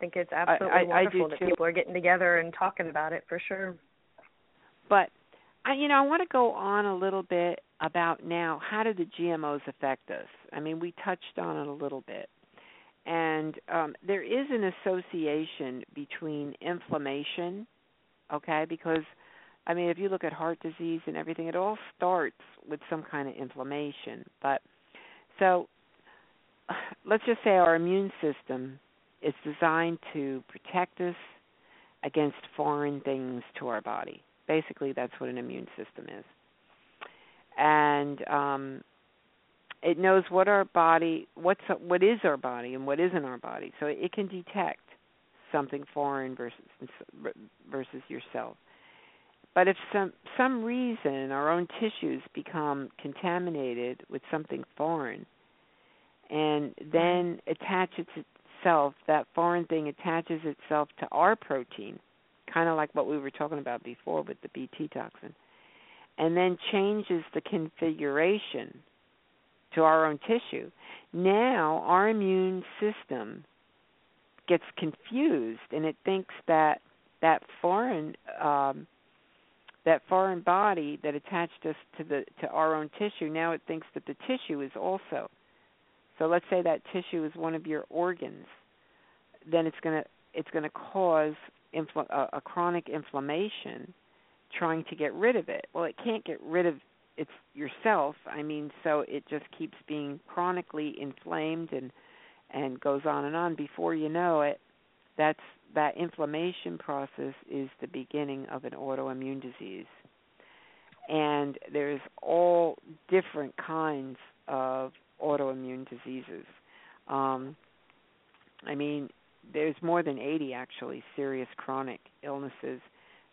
think it's absolutely
I- I
wonderful that
too.
people are getting together and talking about it for sure.
but I you know I want to go on a little bit about now how do the GMOs affect us? I mean, we touched on it a little bit. And um, there is an association between inflammation, okay, because I mean, if you look at heart disease and everything, it all starts with some kind of inflammation. But so let's just say our immune system is designed to protect us against foreign things to our body. Basically, that's what an immune system is. And um it knows what our body what's what is our body and what isn't our body. So it can detect something foreign versus versus yourself. But if some some reason our own tissues become contaminated with something foreign and then attaches itself that foreign thing attaches itself to our protein, kind of like what we were talking about before with the BT toxin, and then changes the configuration to our own tissue. Now our immune system gets confused and it thinks that that foreign um, that foreign body that attached us to the to our own tissue now it thinks that the tissue is also. So let's say that tissue is one of your organs then it's going to it's going to cause infl- a, a chronic inflammation trying to get rid of it. Well it can't get rid of it's yourself. I mean so it just keeps being chronically inflamed and and goes on and on. Before you know it that's that inflammation process is the beginning of an autoimmune disease. And there's all different kinds of autoimmune diseases. Um, I mean, there's more than 80 actually serious chronic illnesses.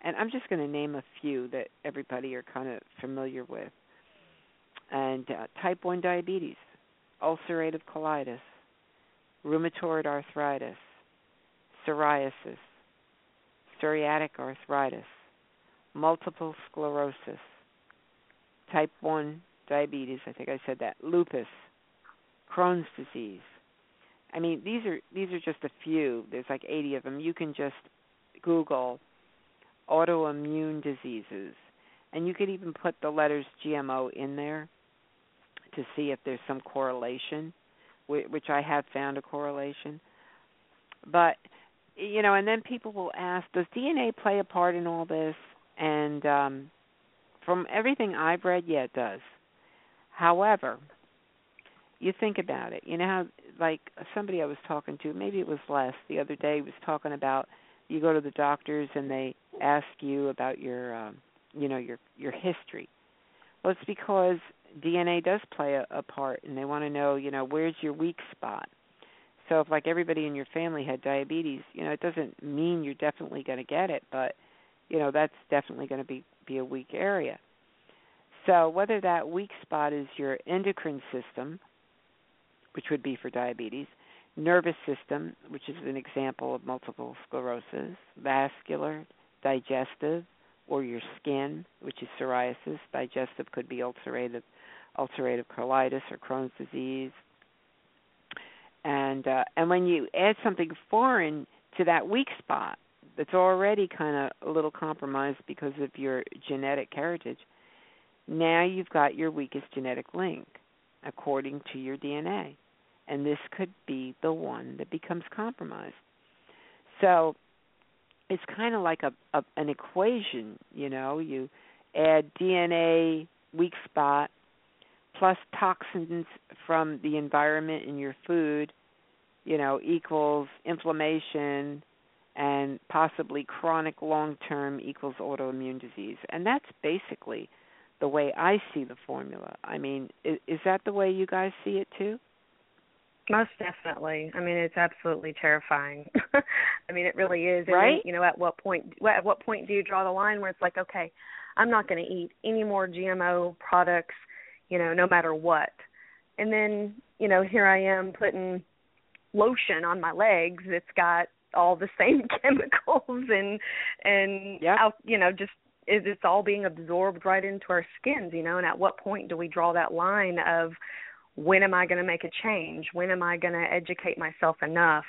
And I'm just going to name a few that everybody are kind of familiar with. And uh, type 1 diabetes, ulcerative colitis, rheumatoid arthritis, psoriasis, psoriatic arthritis, multiple sclerosis, type 1 diabetes, I think I said that, lupus, Crohn's disease. I mean, these are these are just a few. There's like 80 of them. You can just Google autoimmune diseases and you could even put the letters GMO in there to see if there's some correlation, which I have found a correlation. But you know, and then people will ask, does DNA play a part in all this? And um, from everything I've read, yeah, it does. However, you think about it. You know how, like somebody I was talking to, maybe it was Les the other day, was talking about you go to the doctors and they ask you about your, um, you know, your your history. Well, it's because DNA does play a, a part, and they want to know, you know, where's your weak spot so if like everybody in your family had diabetes, you know, it doesn't mean you're definitely going to get it, but you know, that's definitely going to be be a weak area. So whether that weak spot is your endocrine system, which would be for diabetes, nervous system, which is an example of multiple sclerosis, vascular, digestive, or your skin, which is psoriasis. Digestive could be ulcerative ulcerative colitis or Crohn's disease, and uh, and when you add something foreign to that weak spot that's already kind of a little compromised because of your genetic heritage, now you've got your weakest genetic link according to your DNA, and this could be the one that becomes compromised. So it's kind of like a, a an equation, you know. You add DNA weak spot plus toxins from the environment in your food, you know, equals inflammation and possibly chronic long term equals autoimmune disease. And that's basically the way I see the formula. I mean, is, is that the way you guys see it too?
Most definitely. I mean, it's absolutely terrifying. I mean, it really is. And
right.
Then, you know, at what point? At what point do you draw the line where it's like, okay, I'm not going to eat any more GMO products you know, no matter what. And then, you know, here I am putting lotion on my legs that's got all the same chemicals and and
yep.
out, you know, just it's all being absorbed right into our skins, you know, and at what point do we draw that line of when am I going to make a change? When am I going to educate myself enough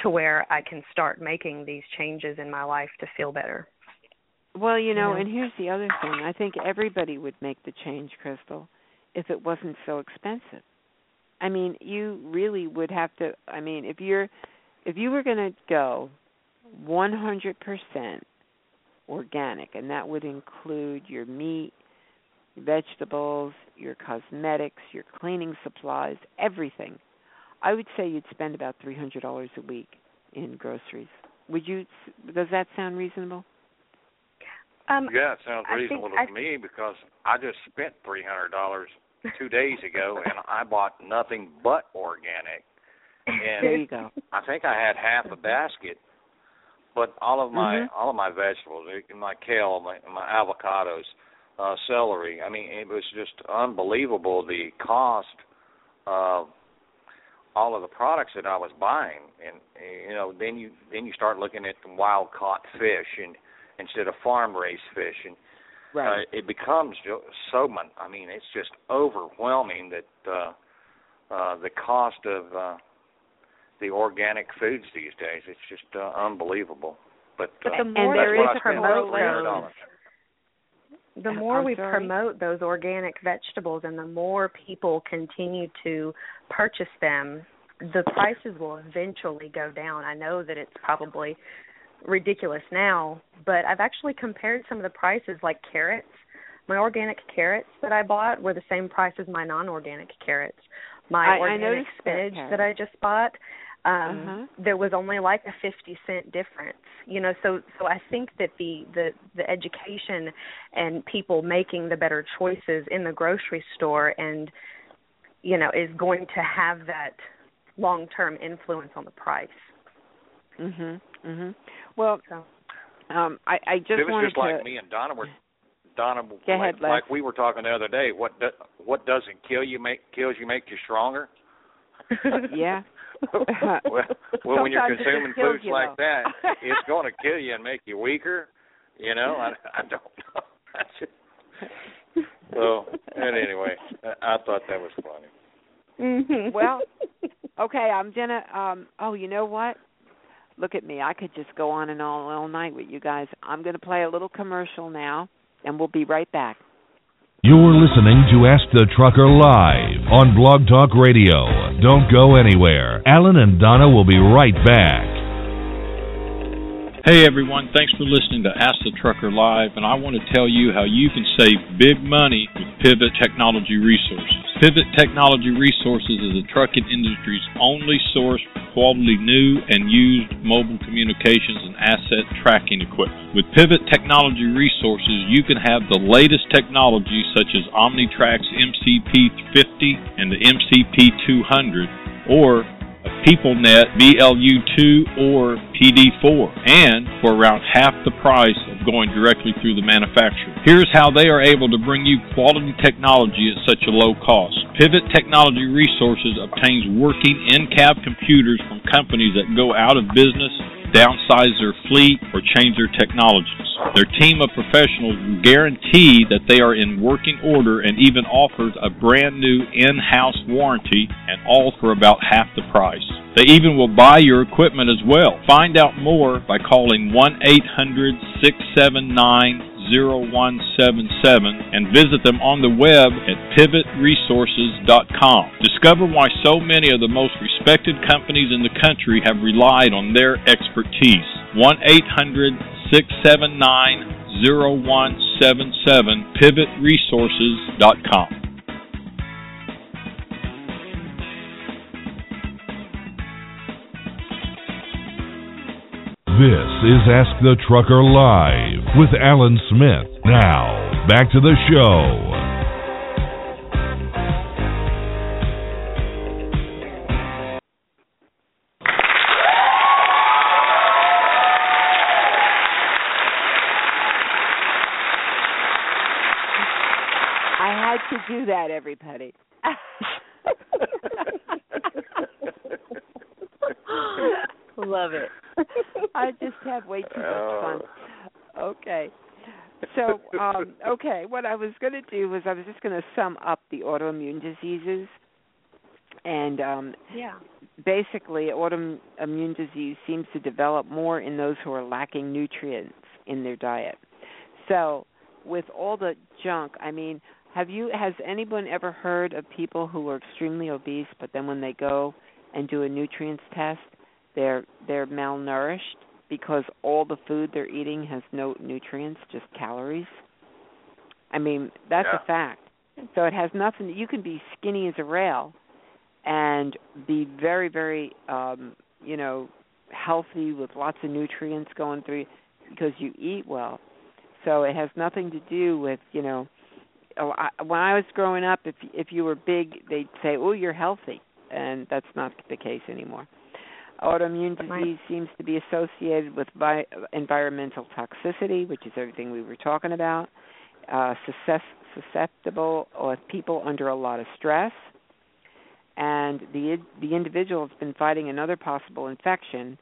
to where I can start making these changes in my life to feel better?
Well, you know,
Yeah.
and here's the other thing. I think everybody would make the change, Crystal, if it wasn't so expensive. I mean, you really would have to I mean, if you're if you were going to go 100% organic and that would include your meat, vegetables, your cosmetics, your cleaning supplies, everything. I would say you'd spend about $300 a week in groceries. Would you does that sound reasonable?
Um,
Yeah, it sounds
I
reasonable
I-
to me because I just spent three hundred dollars two days ago and I bought nothing but organic.
There
And
you go.
I think I had half a basket, but all of my
Mhm.
all of my vegetables, my kale, my my avocados, uh celery. I mean, it was just unbelievable the cost of all of the products that I was buying, and you know, then you then you start looking at the wild caught fish and instead of farm raised fish, and
Right.
uh, it becomes jo- so mon- I mean, it's just overwhelming that uh, uh, the cost of uh, the organic foods these days. It's just uh, unbelievable. But,
But
uh,
the
And
more
there
that's
we
what I spent
promote the more
I'm
we
sorry?
promote those organic vegetables and the more people continue to purchase them, the prices will eventually go down. I know that it's probably ridiculous now, but I've actually compared some of the prices like carrots. My organic carrots that I bought were the same price as my non-organic carrots. My
I- I
organic
that,
spinach
Karen.
that I just bought um
Uh-huh.
there was only like a 50 cent difference you know so so i think that the the the education and people making the better choices in the grocery store and you know is going to have that long term influence on the price
Mhm. Mhm. Well,
so
um I I just
it was
wanted
just like
to
me and Donna were Donna
Go
like,
ahead, Les.
like we were talking the other day. What do, what doesn't kill you make kills you make you stronger.
Yeah.
well, well, when you're
Sometimes it just
consuming foods
you,
like
though.
that, it's going to kill you and make you weaker. You know, I, I don't know. I just, so, and anyway, I, I thought that was funny.
mhm
Well, okay, I'm gonna um oh, you know what? Look at me. I could just go on and on all night with you guys. I'm going to play a little commercial now and we'll be right back.
You're listening to Ask the Trucker live on Blog Talk Radio. Don't go anywhere. Allen and Donna will be right back.
Hey everyone, thanks for listening to Ask the Trucker Live, and I want to tell you how you can save big money with Pivot Technology Resources. Pivot Technology Resources is the trucking industry's only source for quality new and used mobile communications and asset tracking equipment. With Pivot Technology Resources, you can have the latest technology such as Omnitracs MCP50 and the MCP200, or PeopleNet BLU2 or PD4, and for around half the price of going directly through the manufacturer. Here's how they are able to bring you quality technology at such a low cost. Pivot Technology Resources obtains working in-cab computers from companies that go out of business, downsize their fleet, or change their technologies. Their team of professionals will guarantee that they are in working order and even offers a brand new in-house warranty and all for about half the price. They even will buy your equipment as well. Find out more by calling 1-800-679-0177 and visit them on the web at pivotresources.com. Discover why so many of the most respected companies in the country have relied on their expertise. 1-800-679-0177 pivotresources.com.
This is Ask the Trucker Live with Allen Smith. Now, back to the show.
I had to do that, everybody.
love it
I just have way too much fun. Okay. So, um, okay, what I was going to do was I was just going to sum up the autoimmune diseases. And um,
yeah
basically, autoimmune disease seems to develop more in those who are lacking nutrients in their diet. So, with all the junk, I mean, have you has anyone ever heard of people who are extremely obese but then when they go and do a nutrients test, they're they're malnourished because all the food they're eating has no nutrients, just calories? I mean, that's
Yeah.
a fact. So it has nothing you can be skinny as a rail and be very very um, you know, healthy with lots of nutrients going through because you eat well. So it has nothing to do with, you know, when I was growing up, if if you were big, they'd say, "Oh, you're healthy," and that's not the case anymore. Autoimmune disease seems to be associated with vi- environmental toxicity, which is everything we were talking about. Uh, susceptible with people under a lot of stress, and the the individual has been fighting another possible infection,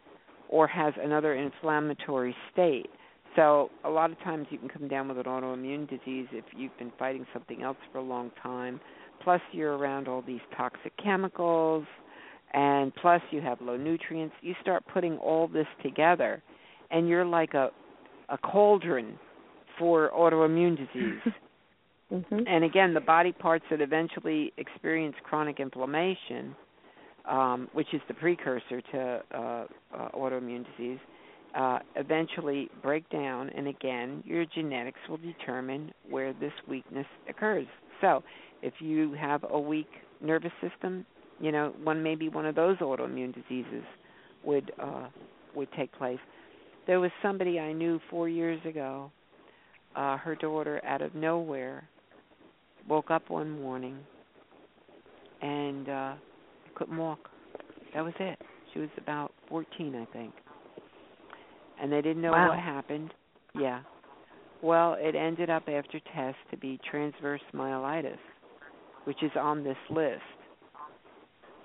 or has another inflammatory state. So a lot of times you can come down with an autoimmune disease if you've been fighting something else for a long time. Plus you're around all these toxic chemicals and plus you have low nutrients. You start putting all this together and you're like a a cauldron for autoimmune disease.
Mhm.
and again, the body parts that eventually experience chronic inflammation, um, which is the precursor to uh, uh, autoimmune disease, uh, eventually break down, and again, your genetics will determine where this weakness occurs. So, if you have a weak nervous system, you know, one maybe one of those autoimmune diseases would uh, would take place. There was somebody I knew four years ago. Uh, her daughter, out of nowhere, woke up one morning and uh, couldn't walk. That was it. She was about 14, I think and they didn't know
Wow.
what happened. Yeah. Well, it ended up after tests to be transverse myelitis, which is on this list.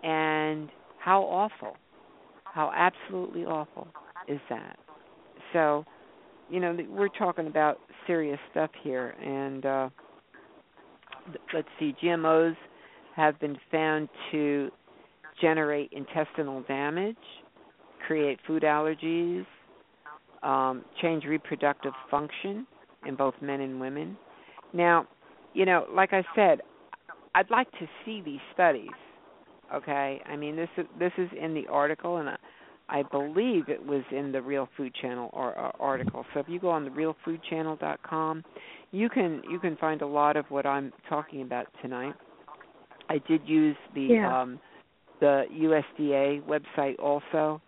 And how awful, how absolutely awful is that? So, you know, we're talking about serious stuff here. And uh, let's see, GMOs have been found to generate intestinal damage, create food allergies, um, change reproductive function in both men and women. Now, you know, like I said, I'd like to see these studies. Okay, I mean this is this is in the article, and I, I believe it was in the Real Food Channel or, or article. So if you go on the realfoodchannel.com, you can you can find a lot of what I'm talking about tonight. I did use the
Yeah.
um, the USDA website also,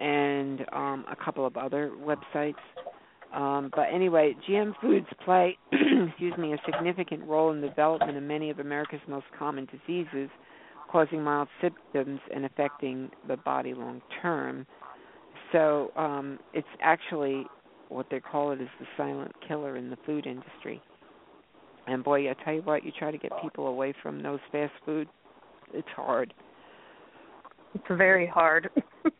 and um, a couple of other websites. Um, but anyway, GM foods play, excuse me, a significant role in the development of many of America's most common diseases, causing mild symptoms and affecting the body long term. So um, it's actually what they call it is the silent killer in the food industry. And boy, I tell you what, you try to get people away from those fast food, it's hard.
It's very hard. very.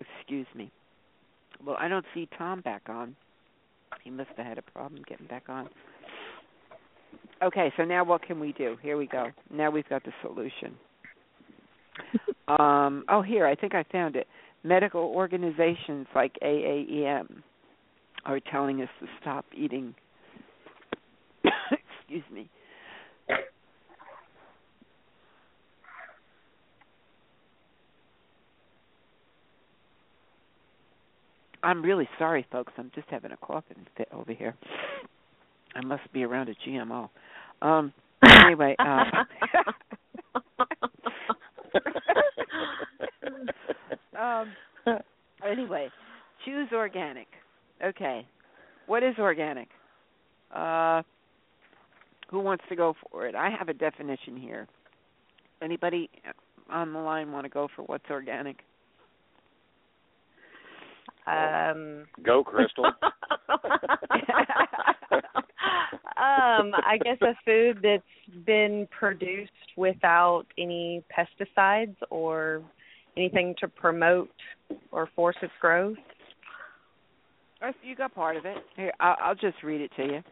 Excuse me. Well, I don't see Tom back on. He must have had a problem getting back on. Okay, so now what can we do? Here we go. Now we've got the solution. um, oh, here, I think I found it. Medical organizations like AAEM are telling us to stop eating. Excuse me. I'm really sorry, folks. I'm just having a coughing fit over here. I must be around a GMO. Um. Anyway. Uh, um. Anyway, choose organic. Okay. What is organic? Uh. Who wants to go for it? I have a definition here. Anybody on the line want to go for what's organic?
Um,
Go, Crystal.
um, I guess a food that's been produced without any pesticides or anything to promote or force its growth.
You got part of it. Here, I'll, I'll just read it to you.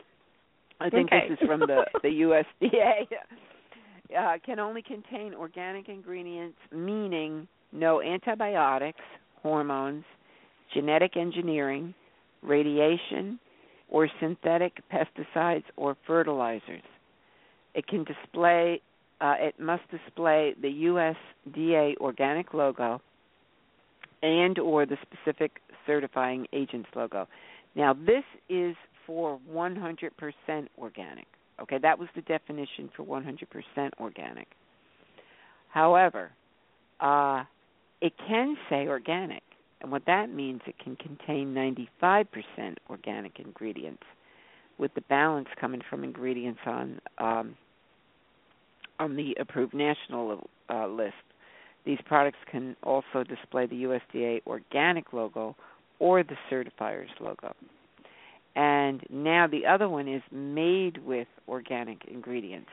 I think
Okay.
this is from the the USDA. uh, can only contain organic ingredients, meaning no antibiotics, hormones, genetic engineering, radiation, or synthetic pesticides or fertilizers. It can display uh, it must display the USDA organic logo and or the specific certifying agent's logo. Now this is for 100% organic. Okay, that was the definition for 100% organic. However, uh, it can say organic, and what that means it can contain 95% organic ingredients, with the balance coming from ingredients on um, on the approved national uh, list. These products can also display the USDA organic logo or the certifier's logo. And now the other one is made with organic ingredients.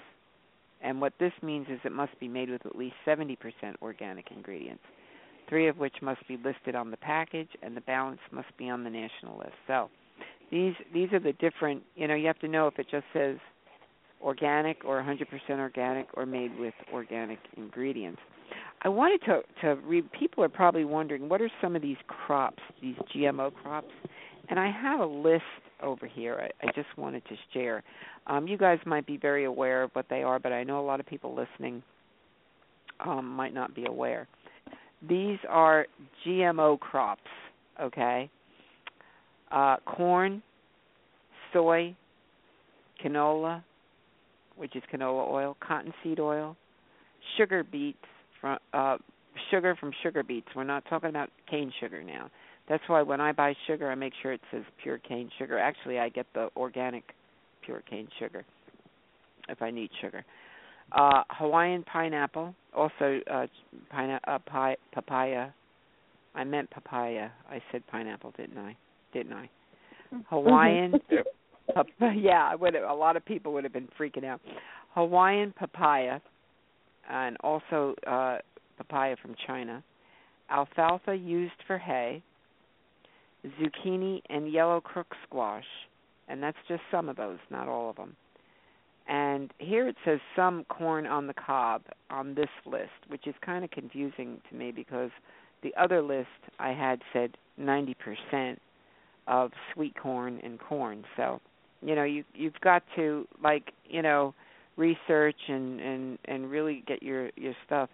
And what this means is it must be made with at least 70% organic ingredients, three of which must be listed on the package, and the balance must be on the national list. So these these are the different. You know, you have to know if it just says organic or 100% organic or made with organic ingredients. I wanted to to read. People are probably wondering what are some of these crops, these GMO crops, and I have a list over here. I, I just wanted to share. Um, you guys might be very aware of what they are, but I know a lot of people listening um, might not be aware. These are GMO crops. Okay, uh, corn, soy, canola, which is canola oil, cottonseed oil, sugar beets from uh, sugar from sugar beets. We're not talking about cane sugar now. That's why when I buy sugar, I make sure it says pure cane sugar. Actually, I get the organic pure cane sugar if I need sugar. Uh, Hawaiian pineapple, also uh, pine- uh, pi- papaya. I meant papaya. I said pineapple, didn't I? Didn't I? Hawaiian yeah, I would have, a lot of people would have been freaking out. Hawaiian papaya, and also uh, papaya from China. Alfalfa used for hay. Zucchini and yellow crook squash, and that's just some of those, not all of them. And here it says some corn on the cob on this list, which is kind of confusing to me because the other list I had said 90% of sweet corn and corn. So you know you you've got to like you know research and and and really get your your stuff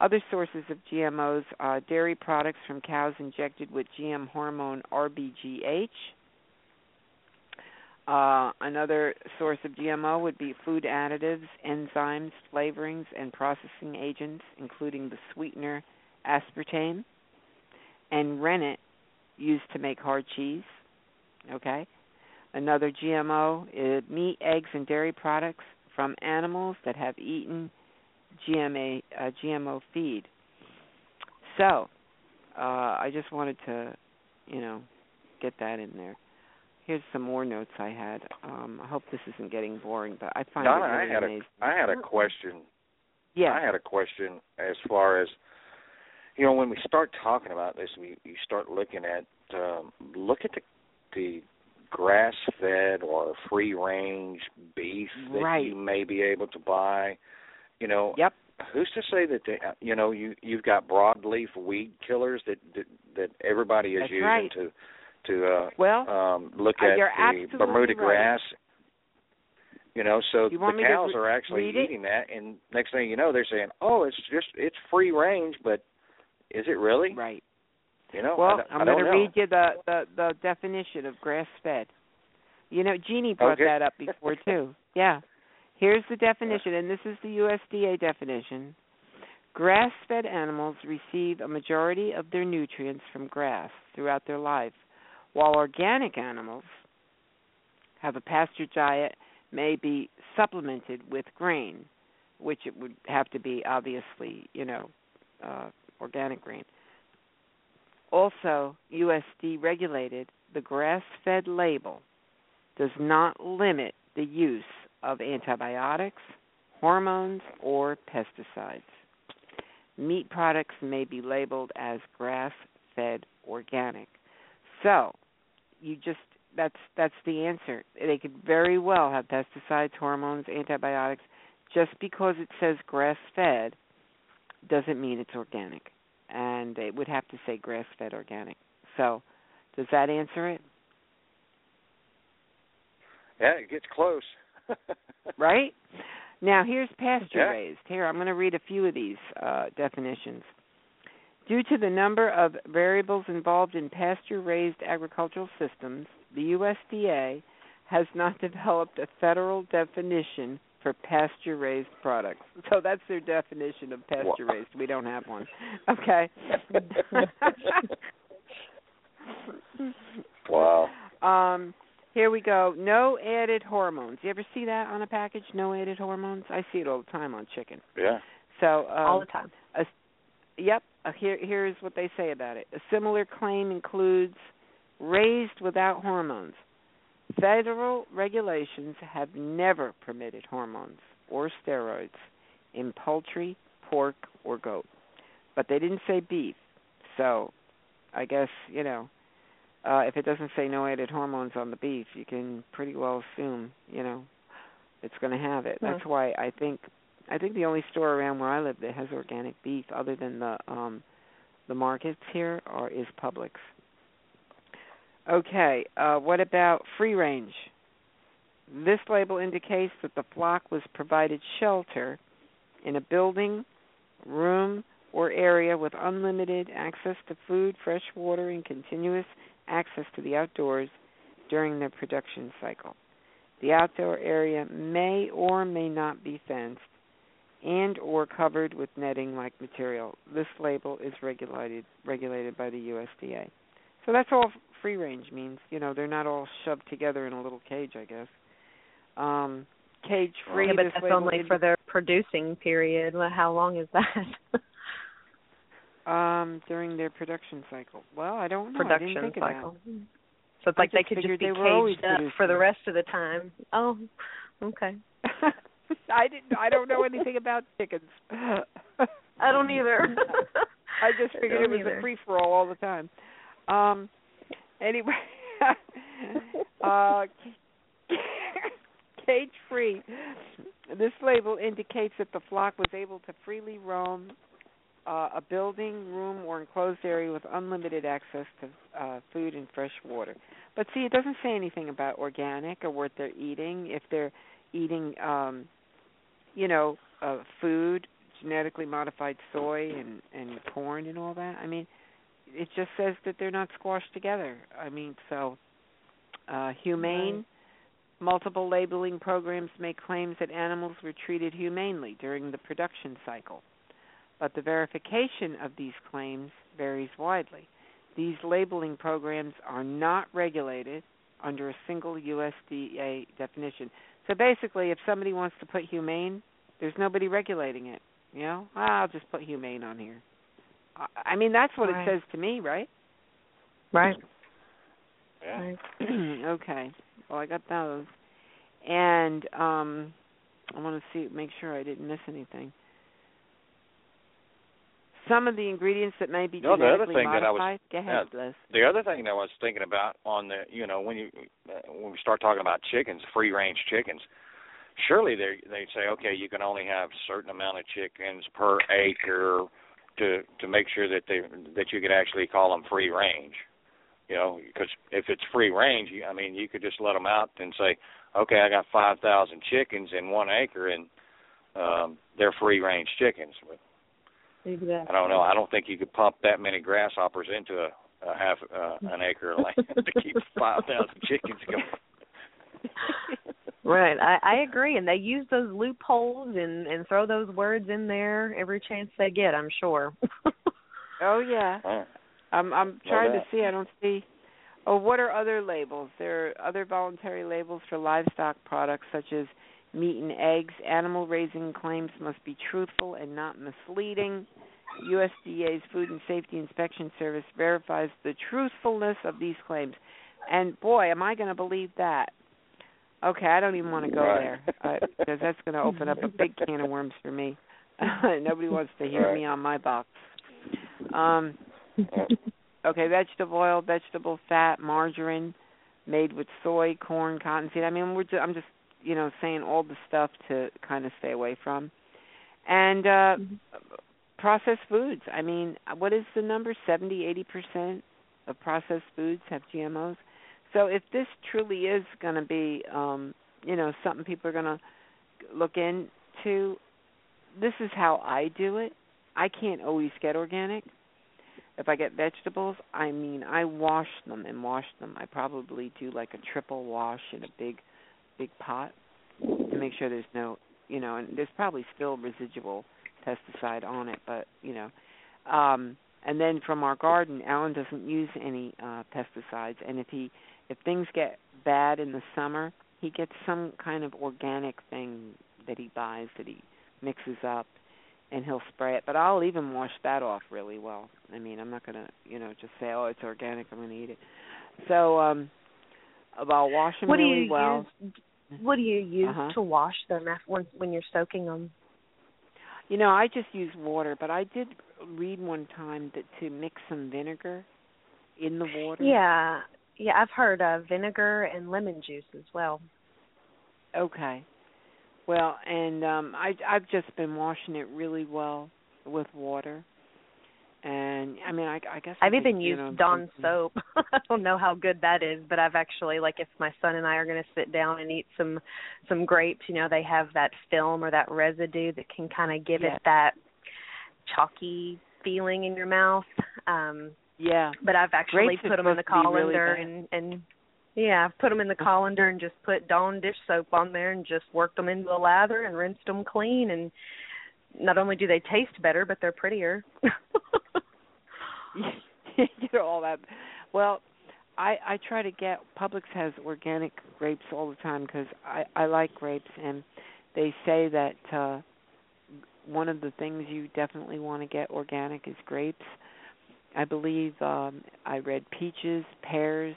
other sources of GMOs uh dairy products from cows injected with GM hormone RBGH uh, another source of GMO would be food additives, enzymes, flavorings, and processing agents, including the sweetener aspartame and rennet used to make hard cheese. Okay, Another GMO is meat, eggs, and dairy products from animals that have eaten GMA, uh, GMO feed. So, uh, I just wanted to, you know, get that in there. Here's some more notes I had. Um, I hope this isn't getting boring, but I find
Donna,
it really
I had
amazing.
a I had a question.
Yeah.
I had a question as far as you know when we start talking about this, we you start looking at um, look at the the grass fed or free range beef that
Right.
you may be able to buy. You know,
Yep.
who's to say that they, you know you you've got broadleaf weed killers that that, that everybody is
That's
using
right.
to to uh
Well,
um look
uh,
at the Bermuda
right.
grass. You know, so
You
the cows
re-
are actually eating that, and next thing you know, they're saying, "Oh, it's just it's free range," but is it really?
right.
You know,
Well,
I, don't- I
I'm
don't
going to read you the, the the definition of grass fed. You know, Jeannie brought
Okay.
that up before too. Yeah. Here's the definition, and this is the USDA definition. Grass fed animals receive a majority of their nutrients from grass throughout their life, while organic animals have a pasture diet may be supplemented with grain, which it would have to be obviously, you know, uh, organic grain. Also, USD regulated, the grass fed label does not limit the use of antibiotics, hormones, or pesticides. Meat products may be labeled as grass fed organic. So, you just that's that's the answer. They could very well have pesticides, hormones, antibiotics, just because it says grass fed doesn't mean it's organic. And it would have to say grass fed organic. So, does that answer it?
Yeah, it gets close.
right? Now, here's pasture raised. Here, I'm going to read a few of these uh, definitions. Due to the number of variables involved in pasture raised agricultural systems, the USDA has not developed a federal definition for pasture raised products. So that's their definition of pasture raised. We don't have one. Okay.
wow.
Um, here we go. No added hormones. You ever see that on a package? No added hormones. I see it all the time on chicken.
Yeah.
So um,
all the time.
A, yep. Uh, here, here's what they say about it. A similar claim includes raised without hormones. Federal regulations have never permitted hormones or steroids in poultry, pork, or goat. But they didn't say beef. So I guess, you know, uh if it doesn't say no added hormones on the beef, you can pretty well assume, you know, it's going to have it. That's why I think I think the only store around where I live that has organic beef other than the um the markets here are is Publix. Okay, uh what about free range? This label indicates that the flock was provided shelter in a building, room, or area with unlimited access to food, fresh water, and continuous access to the outdoors during the production cycle. The outdoor area may or may not be fenced and or covered with netting like material. This label is regulated regulated by the USDA. So that's all free range means. You know, they're not all shoved together in a little cage, I guess. Um cage free
Yeah, but that's only for their producing period. Well, How long is that?
um during their production cycle. Well, I don't know.
Production cycle. So it's
I
like they could just be
they
caged up for the rest of the time. Oh, okay.
I didn't. I don't know anything about chickens.
I don't either.
I just figured
don't
it was
either.
a free for all all the time. Um. Anyway, uh, cage free. This label indicates that the flock was able to freely roam uh, a building, room, or enclosed area with unlimited access to uh, food and fresh water. But see, it doesn't say anything about organic or what they're eating. If they're eating, um, you know, uh, food, genetically modified soy and and corn and all that. I mean, it just says that they're not squashed together. I mean, so uh, humane. Multiple labeling programs make claims that animals were treated humanely during the production cycle, but the verification of these claims varies widely. These labeling programs are not regulated under a single USDA definition. So basically, if somebody wants to put humane, there's nobody regulating it. You know, "Ah, I'll just put humane on here. I- I mean, that's what
Right.
it says to me, right?
right.
Yeah.
Right.
okay. Well, I got those, and um, I want to see, make sure I didn't miss anything. Some of the ingredients that may be
No, the other
genetically
thing that I was-
Go ahead, Liz.
The other thing that I was thinking about on the, you know, when you uh, when we start talking about chickens, free range chickens, surely they they say, okay, you can only have a certain amount of chickens per acre to to make sure that they that you could actually call them free range. You know, because if it's free range, you, I mean, you could just let them out and say, okay, I got five thousand chickens in one acre, and um, they're free range chickens. But
Exactly.
I don't know. I don't think you could pump that many grasshoppers into a, a half uh, an acre of land to keep five thousand chickens going.
Right. I, I agree. And they use those loopholes and and throw those words in there every chance they get. I'm sure.
Oh yeah.
Huh.
I'm I'm trying to see. I don't see. Oh, what are other labels? There are other voluntary labels for livestock products such as meat and eggs. Animal raising claims must be truthful and not misleading. USDA's Food and Safety Inspection Service verifies the truthfulness of these claims. And boy, am I going to believe that. Okay, I don't even want to go
Right.
there uh, because that's going to open up a big can of worms for me. Nobody wants to hear
Right.
me on my box. Um, okay, vegetable oil, vegetable fat, margarine, made with soy, corn, cottonseed. I mean, we're just, I'm just you know, saying all the stuff to kind of stay away from. And uh
Mhm.
processed foods. I mean, what is the number? Seventy, eighty percent of processed foods have GMOs. So if this truly is going to be, um, you know, something people are going to look into, this is how I do it. I can't always get organic. If I get vegetables, I mean, I wash them and wash them. I probably do like a triple wash in a big, big pot to make sure there's no, you know, and there's probably still residual pesticide on it, but you know, um, and then from our garden, Allen doesn't use any uh, pesticides, and if he if things get bad in the summer, he gets some kind of organic thing that he buys that he mixes up and he'll spray it. But I'll even wash that off really well. I mean, I'm not gonna, you know, just say, "Oh, it's organic. I'm gonna eat it." So, um, I'll wash them
what do
really
you
well.
use? What do you use
Uh-huh.
to wash them after when when you're soaking them?
You know, I just use water, but I did read one time that to mix some vinegar in the water.
Yeah, yeah, I've heard of vinegar and lemon juice as well.
Okay. Well, and um I I've just been washing it really well with water. And I mean, I I guess
I've
could,
even
you
used
know,
Dawn soap. I don't know how good that is, but I've actually like if my son and I are going to sit down and eat some some grapes, you know, they have that film or that residue that can kind of give
Yeah.
it that chalky feeling in your mouth. Um
Yeah.
but I've actually
Grapes
put them in the
be really
colander and and yeah, I've put them in the colander and just put Dawn dish soap on there and just worked them into a lather and rinsed them clean and not only do they taste better, but they're prettier.
you know all that. Well, I I try to get Publix has organic grapes all the time because I I like grapes and they say that uh one of the things you definitely want to get organic is grapes. I believe um I read peaches, pears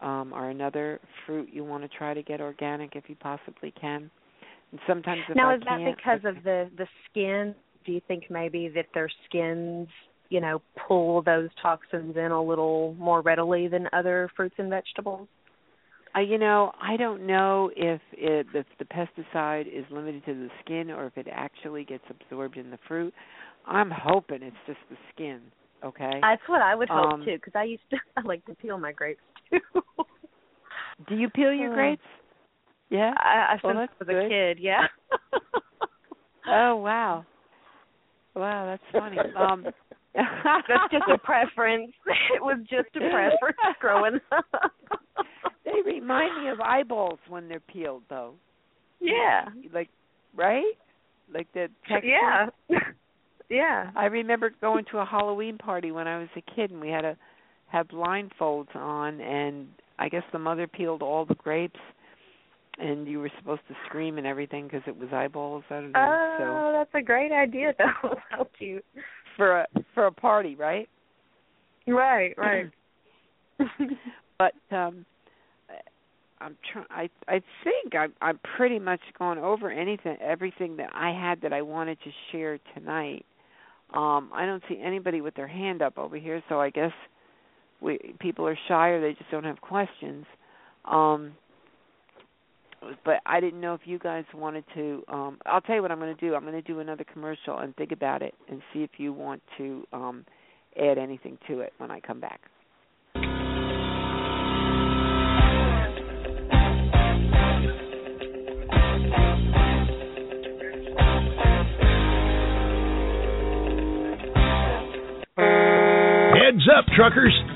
um are another fruit you want to try to get organic if you possibly can. And sometimes if
now
I
is that because of the the skin? Do you think maybe that their skins, you know, pull those toxins in a little more readily than other fruits and vegetables?
Uh, you know, I don't know if it if the pesticide is limited to the skin or if it actually gets absorbed in the fruit. I'm hoping it's just the skin. Okay.
That's what I would hope
Um,
too, because I used to I like to peel my grapes too.
Do you peel your
Uh,
grapes? Yeah.
I, I
Well,
since I was
good.
a kid, yeah.
Oh wow. Wow, that's funny. Um
That's just a preference. It was just a preference growing up.
They remind me of eyeballs when they're peeled though.
Yeah.
Like right? Like the texture.
Yeah. Yeah.
I remember going to a Halloween party when I was a kid, and we had to have blindfolds on, and I guess the mother peeled all the grapes, and you were supposed to scream and everything because it was eyeballs. I don't know.
Oh, that's a great idea though. How cute.
For a for a party, right?
Right, right.
But um I'm trying. I I think I'm I'm pretty much gone over anything, everything that I had that I wanted to share tonight. Um, I don't see anybody with their hand up over here, so I guess we people are shy or they just don't have questions. Um, but I didn't know if you guys wanted to. Um, I'll tell you what I'm going to do. I'm going to do another commercial and think about it and see if you want to um, add anything to it when I come back.
Heads up, truckers.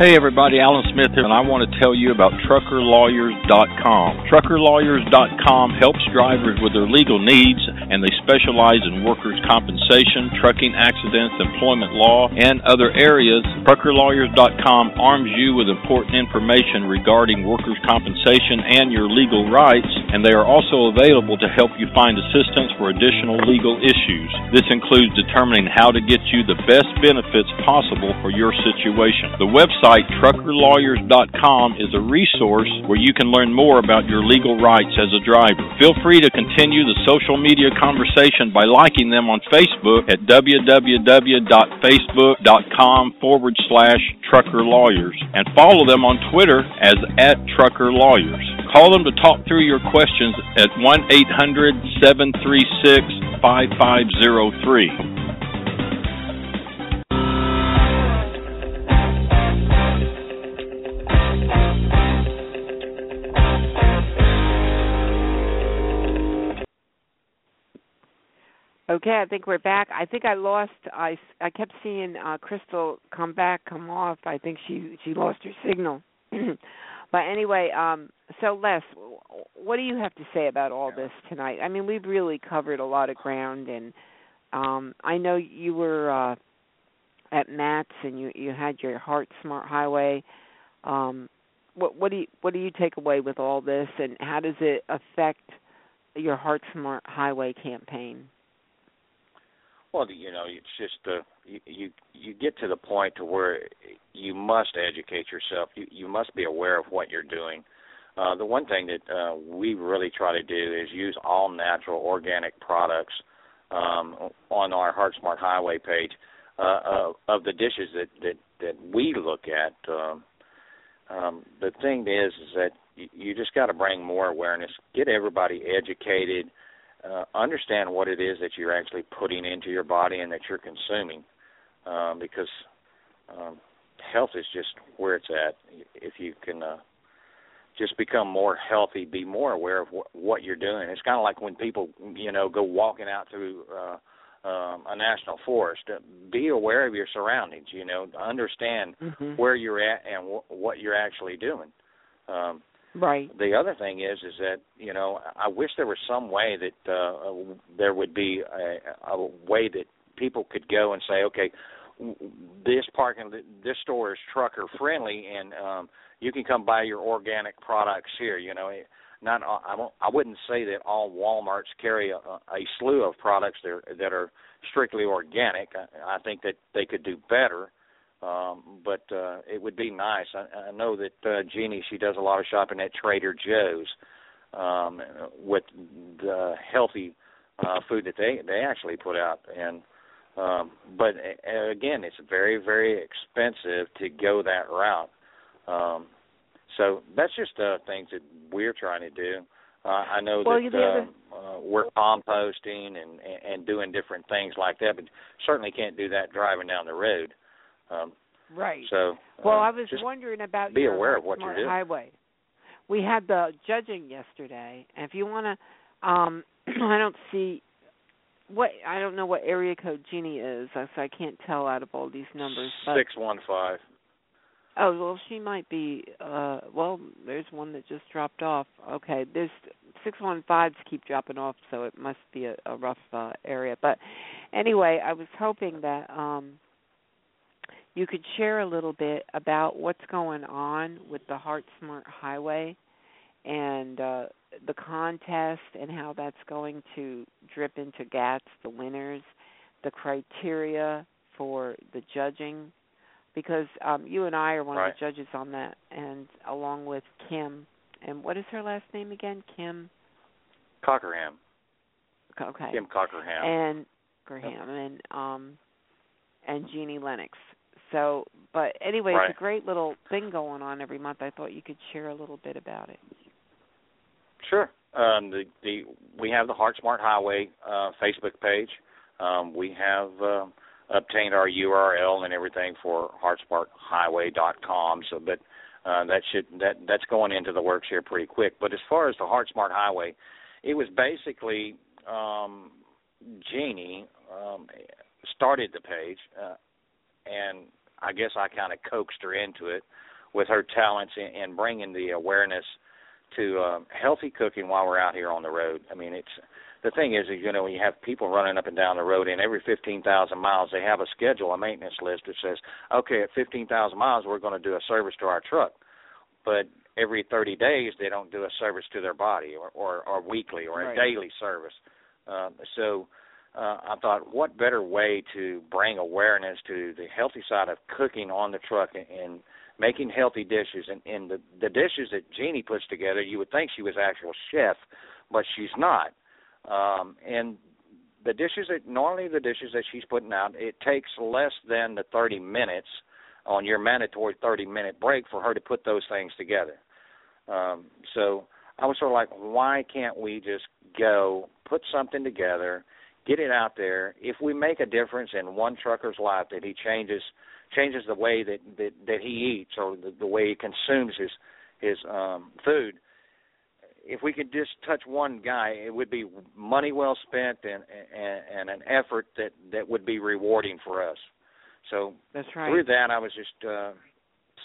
Hey everybody, Allen Smith here, and I want to tell you about TruckerLawyers.com. TruckerLawyers.com helps drivers with their legal needs, and they specialize in workers' compensation, trucking accidents, employment law, and other areas. TruckerLawyers.com arms you with important information regarding workers' compensation and your legal rights, and they are also available to help you find assistance for additional legal issues. This includes determining how to get you the best benefits possible for your situation. The website website, truckerlawyers.com, is a resource where you can learn more about your legal rights as a driver. Feel free to continue the social media conversation by liking them on Facebook at www.facebook.com forward slash truckerlawyers and follow them on Twitter as at truckerlawyers. Call them to talk through your questions at 1 800 736 5503.
Okay, I think we're back. I think I lost. I I kept seeing uh, Crystal come back, come off. I think she she lost her signal. but anyway, um, so Les, what do you have to say about all this tonight? I mean, we've really covered a lot of ground, and um, I know you were uh, at MATS and you you had your Heart Smart Highway. Um, what what do you what do you take away with all this, and how does it affect your Heart Smart Highway campaign?
Well, you know, it's just uh, you, you you get to the point to where you must educate yourself. You you must be aware of what you're doing. Uh, the one thing that uh, we really try to do is use all natural organic products um, on our Heart Smart Highway page uh, of, of the dishes that that that we look at. Um, um, the thing is, is that you, you just got to bring more awareness, get everybody educated uh, understand what it is that you're actually putting into your body and that you're consuming, um, because um, health is just where it's at. If you can uh, just become more healthy, be more aware of wh- what you're doing. It's kind of like when people, you know, go walking out through uh, um, a national forest. Uh, be aware of your surroundings. You know, understand
mm-hmm.
where you're at and wh- what you're actually doing. Um,
Right.
The other thing is, is that you know, I wish there was some way that uh, there would be a, a way that people could go and say, okay, this parking, this store is trucker friendly, and um, you can come buy your organic products here. You know, not I won't, I wouldn't say that all WalMarts carry a, a slew of products that are, that are strictly organic. I, I think that they could do better um, but uh, it would be nice. I, I know that uh, Jeannie she does a lot of shopping at Trader Joe's um, with the healthy uh, food that they they actually put out. And um, but uh, again, it's very very expensive to go that route. Um, so that's just uh, things that we're trying to do. Uh, I know
well,
that uh, uh, we're composting and and doing different things like that, but certainly can't do that driving down the road. Um,
right.
So,
well,
uh,
I was wondering about
be
your
aware of what you're doing.
Highway. We had the judging yesterday, and if you want to, um, I don't see what I don't know what area code Jeannie is, so I can't tell out of all these numbers. But,
Six one five.
Oh well, she might be. uh Well, there's one that just dropped off. Okay, there's six one fives keep dropping off, so it must be a, a rough uh, area. But anyway, I was hoping that um you could share a little bit about what's going on with the Heart Smart Highway and uh, the contest and how that's going to drip into GATS, the winners, the criteria for the judging, because um, you and I are one
right.
of the judges on that, and along with Kim. And what is her last name again? Kim
Cockerham.
Okay.
Kim Cockerham.
And Graham and um and Jeannie Lennox. So, but anyway,
right.
it's a great little thing going on every month. I thought you could share a little bit about it.
Sure. Um, the the we have the Heart Smart Highway uh, Facebook page. Um, we have uh, obtained our URL and everything for heartsmarthighway.com. So, but uh, that should that that's going into the works here pretty quick. But as far as the Heart Smart Highway, it was basically um, Jeannie um, started the page, uh, and I guess I kind of coaxed her into it with her talents and, and bringing the awareness to uh, healthy cooking while we're out here on the road. I mean, it's the thing is, you know, when you have people running up and down the road, and every 15,000 miles they have a schedule, a maintenance list that says, okay, at 15,000 miles we're going to do a service to our truck, but every 30 days they don't do a service to their body, or or, or weekly, or
right.
a daily service. Um, so. Uh, I thought, what better way to bring awareness to the healthy side of cooking on the truck and, and making healthy dishes and, and the the dishes that Jeannie puts together, you would think she was actual chef, but she's not. Um, and the dishes that normally the dishes that she's putting out, it takes less than the 30 minutes on your mandatory 30 minute break for her to put those things together. Um, so I was sort of like, why can't we just go put something together, get it out there? If we make a difference in one trucker's life, that he changes changes the way that that, that he eats or the, the way he consumes his his um, food if we could just touch one guy, it would be money well spent and and, and an effort that that would be rewarding for us. So
that's right.
Through that, I was just uh,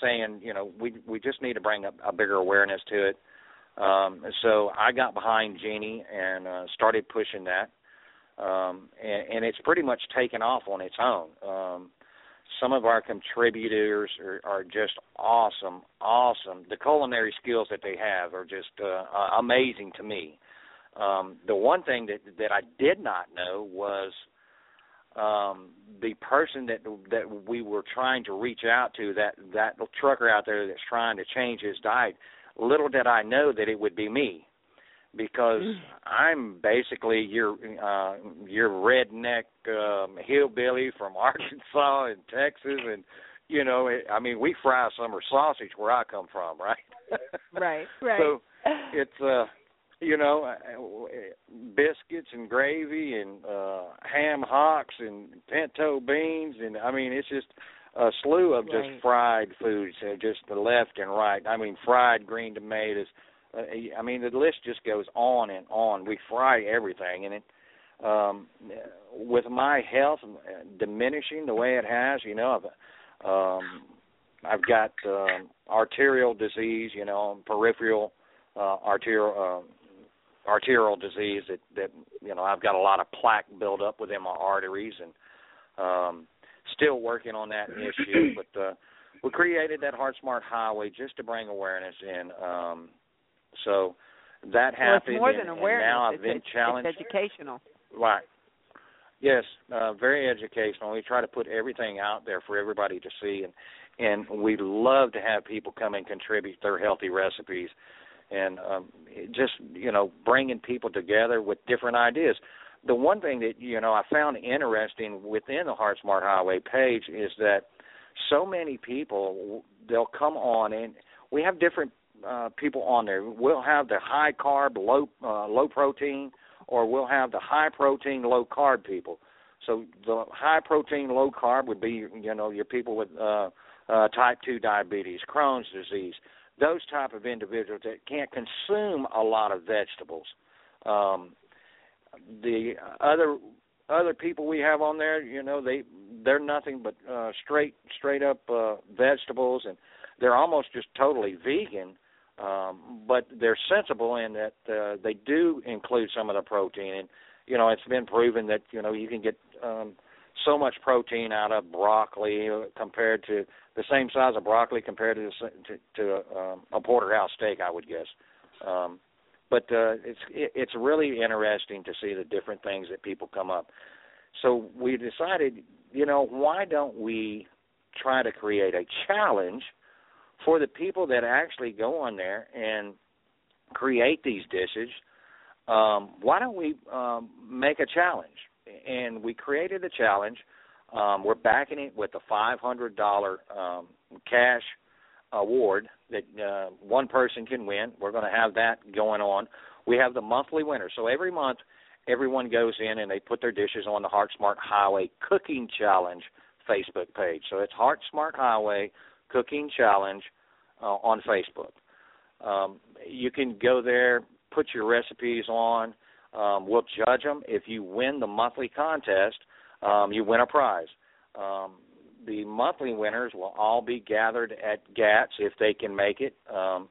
saying, you know, we we just need to bring a, a bigger awareness to it. Um, so I got behind Jeannie and uh, started pushing that, um, and, and it's pretty much taken off on its own. Um, some of our contributors are, are just awesome, awesome. The culinary skills that they have are just uh, amazing to me. Um, the one thing that that I did not know was um, the person that that we were trying to reach out to that that trucker out there that's trying to change his diet. Little did I know that it would be me because mm. I'm basically your uh your redneck um hillbilly from Arkansas and Texas and you know it, I mean we fry summer sausage where I come from right
right right
so it's uh you know uh, biscuits and gravy and uh ham hocks and pinto beans and I mean it's just a slew of
right.
just fried foods uh, just the left and right I mean fried green tomatoes I mean, the list just goes on and on. We fry everything, and it um, with my health diminishing the way it has, you know, I've, um, I've got um, arterial disease, you know, peripheral uh, arterial uh, arterial disease that that you know I've got a lot of plaque build up within my arteries, and um, still working on that issue. But uh, we created that Heart Smart Highway just to bring awareness in. Um, so that happened.
Well, it's more
and,
than awareness.
And now I've
it's,
been challenged.
It's educational.
Right. Yes, uh, very educational. We try to put everything out there for everybody to see, and and we love to have people come and contribute their healthy recipes, and um, just you know bringing people together with different ideas. The one thing that you know I found interesting within the Heart Smart Highway page is that so many people they'll come on and we have different uh, people on there. We'll have the high carb, low uh, low protein, or we'll have the high protein, low carb people. So the high protein, low carb would be you know your people with uh, uh, type two diabetes, Crohn's disease, those type of individuals that can't consume a lot of vegetables. Um, the other other people we have on there, you know, they they're nothing but uh, straight straight up uh, vegetables, and they're almost just totally vegan um, but they're sensible in that uh, they do include some of the protein. And you know, it's been proven that you know you can get um, so much protein out of broccoli compared to the same size of broccoli compared to to, to um, a porterhouse steak, I would guess. Um, but uh, it's it, it's really interesting to see the different things that people come up. So we decided, you know, why don't we try to create a challenge for the people that actually go on there and create these dishes, um, why don't we um, make a challenge? And we created a challenge. Um, we're backing it with a five hundred dollar um, cash award that uh, one person can win. We're going to have that going on. We have the monthly winner. So every month, everyone goes in and they put their dishes on the Heart Smart Highway Cooking Challenge Facebook page. So it's Heart Smart Highway Cooking Challenge uh, on Facebook. Um, you can go there, put your recipes on. Um, we'll judge them. If you win the monthly contest, um, you win a prize. Um, the monthly winners will all be gathered at GATS if they can make it, um,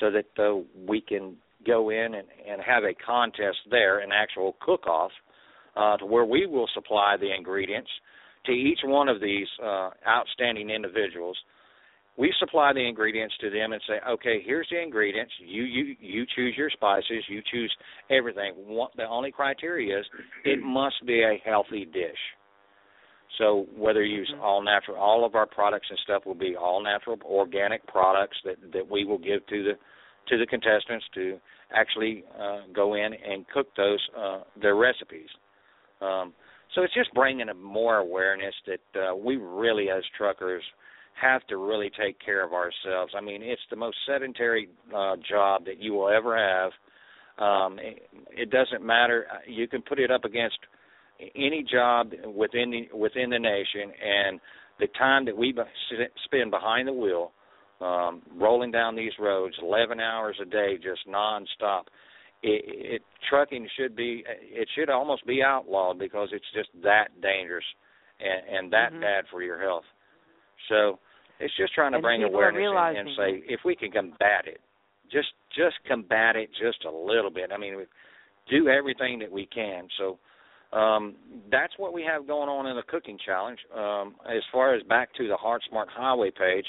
so that uh, we can go in and, and have a contest there, an actual cook-off, uh, to where we will supply the ingredients to each one of these uh, outstanding individuals. We supply the ingredients to them and say, okay, here's the ingredients. You you you choose your spices. You choose everything. What, the only criteria is it must be a healthy dish. So whether you use
Mm-hmm.
all natural, all of our products and stuff will be all natural, organic products that that we will give to the to the contestants to actually uh, go in and cook those uh, their recipes. Um, so it's just bringing a more awareness that uh, we really, as truckers, have to really take care of ourselves. I mean, it's the most sedentary uh, job that you will ever have. Um, it, it doesn't matter. You can put it up against any job within the within the nation, and the time that we spend behind the wheel, um, rolling down these roads, 11 hours a day, just nonstop. It, it trucking should be it should almost be outlawed because it's just that dangerous and, and that
Mhm.
bad for your health. So it's just trying to
And
bring awareness and, and say if we can combat it, just just combat it just a little bit. I mean, do everything that we can. So um, that's what we have going on in the cooking challenge. Um, as far as back to the Heart Smart Highway page,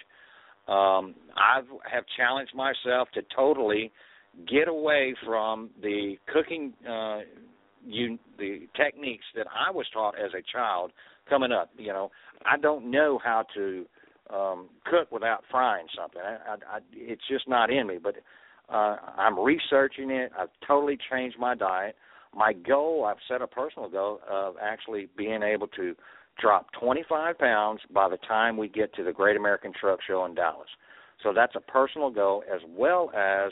um, I have challenged myself to totally get away from the cooking uh, you, the techniques that I was taught as a child coming up. You know, I don't know how to um, cook without frying something. I, I, I, it's just not in me. But uh, I'm researching it. I've totally changed my diet. My goal, I've set a personal goal of actually being able to drop 25 pounds by the time we get to the Great American Truck Show in Dallas. So that's a personal goal, as well as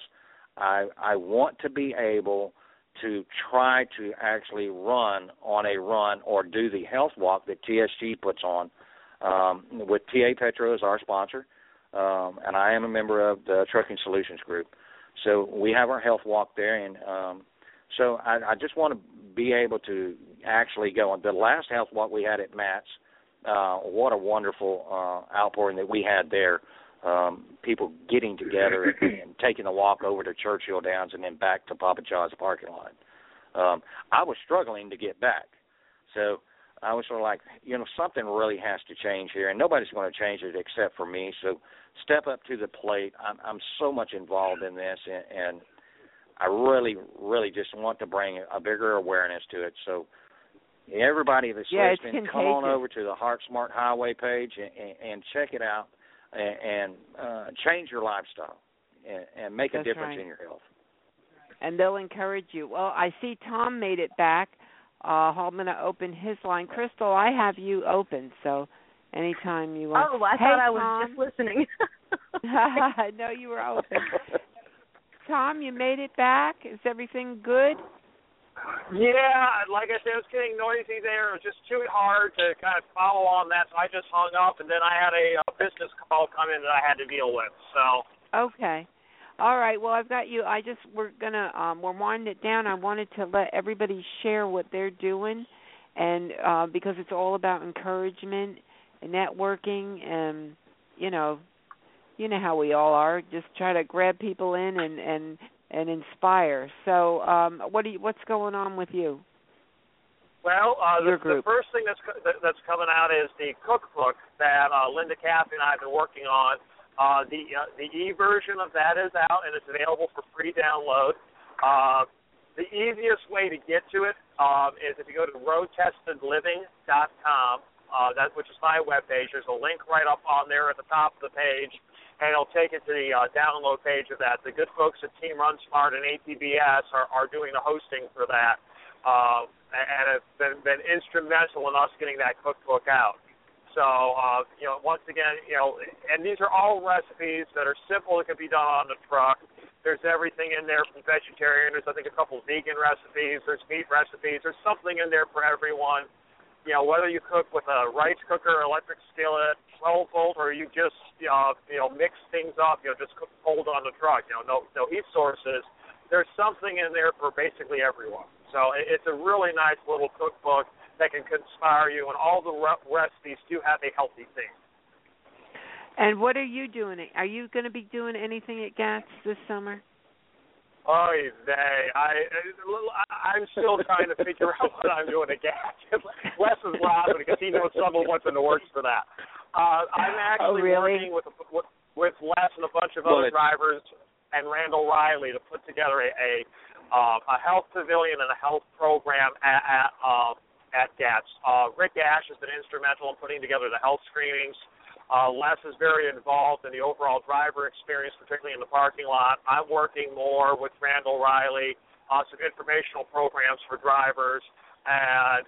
I I want to be able to try to actually run on a run or do the health walk that TSG puts on um, with TA Petro as our sponsor, um, and I am a member of the Trucking Solutions Group. So we have our health walk there, and um, so I, I just want to be able to actually go on. The last health walk we had at MATS, uh, what a wonderful uh, outpouring that we had there. Um, people getting together and, and taking a walk over to Churchill Downs and then back to Papa John's parking lot. Um, I was struggling to get back, so I was sort of like, you know, something really has to change here, and nobody's going to change it except for me. So step up to the plate. I'm, I'm so much involved in this, and, and I really, really just want to bring a bigger awareness to it. So everybody that's
Yeah,
listening, come on over to the Heart Smart Highway page and, and, and check it out, and, and uh, change your lifestyle, and, and make a difference
right.
in your health.
and they'll encourage you. Well, I see Tom made it back. Uh, I'm going to open his line. Crystal, I have you open, so anytime you want.
Oh, I
hey,
thought I was
Tom.
just listening.
I know you were open. Tom, you made it back. Is everything good?
Yeah, like I said, it was getting noisy there. It was just too hard to kind of follow on that, so I just hung up, and then I had a, a business call come in that I had to deal with. So
Okay. All right. Well, I've got you. I just we're gonna um we're winding it down. I wanted to let everybody share what they're doing, and uh, because it's all about encouragement and networking, and you know, you know how we all are. Just try to grab people in and and and inspire. So, um, what do you, what's going on with you?
Well, uh, the, the first thing that's co- that's coming out is the cookbook that uh, Linda Caffey and I have been working on. Uh, the uh, the e version of that is out and it's available for free download. Uh, the easiest way to get to it um, is if you go to roadtestedliving.com, uh, that which is my webpage. There's a link right up on there at the top of the page, and it'll take you to the uh, download page of that. The good folks at Team Run Smart and ATBS are, are doing the hosting for that, uh, and have been, been instrumental in us getting that cookbook out. So, uh, you know, once again, you know, and these are all recipes that are simple that can be done on the truck. There's everything in there from vegetarian. There's, I think, a couple vegan recipes. There's meat recipes. There's something in there for everyone. You know, whether you cook with a rice cooker, electric skillet, 12 volt, or you just, uh, you know, mix things up, you know, just cook cold on the truck, you know, no, no heat sources. There's something in there for basically everyone. So it, it's a really nice little cookbook that can conspire you, and all the re- recipes do have a healthy theme.
And what are you doing? Are you going to be doing anything at GATS this summer?
Oh, they. I, I'm still trying to figure out what I'm doing at GATS. Wes is laughing because he knows some of what's in the works for that. Uh, I'm actually
oh, really?
working with, with with Les and a bunch of other drivers and Randall Reilly to put together a a, uh, a health pavilion and a health program at at, uh, at GATS. Uh, Rick Ash has been instrumental in putting together the health screenings. Uh, Les is very involved in the overall driver experience, particularly in the parking lot. I'm working more with Randall Reilly on some informational programs for drivers, and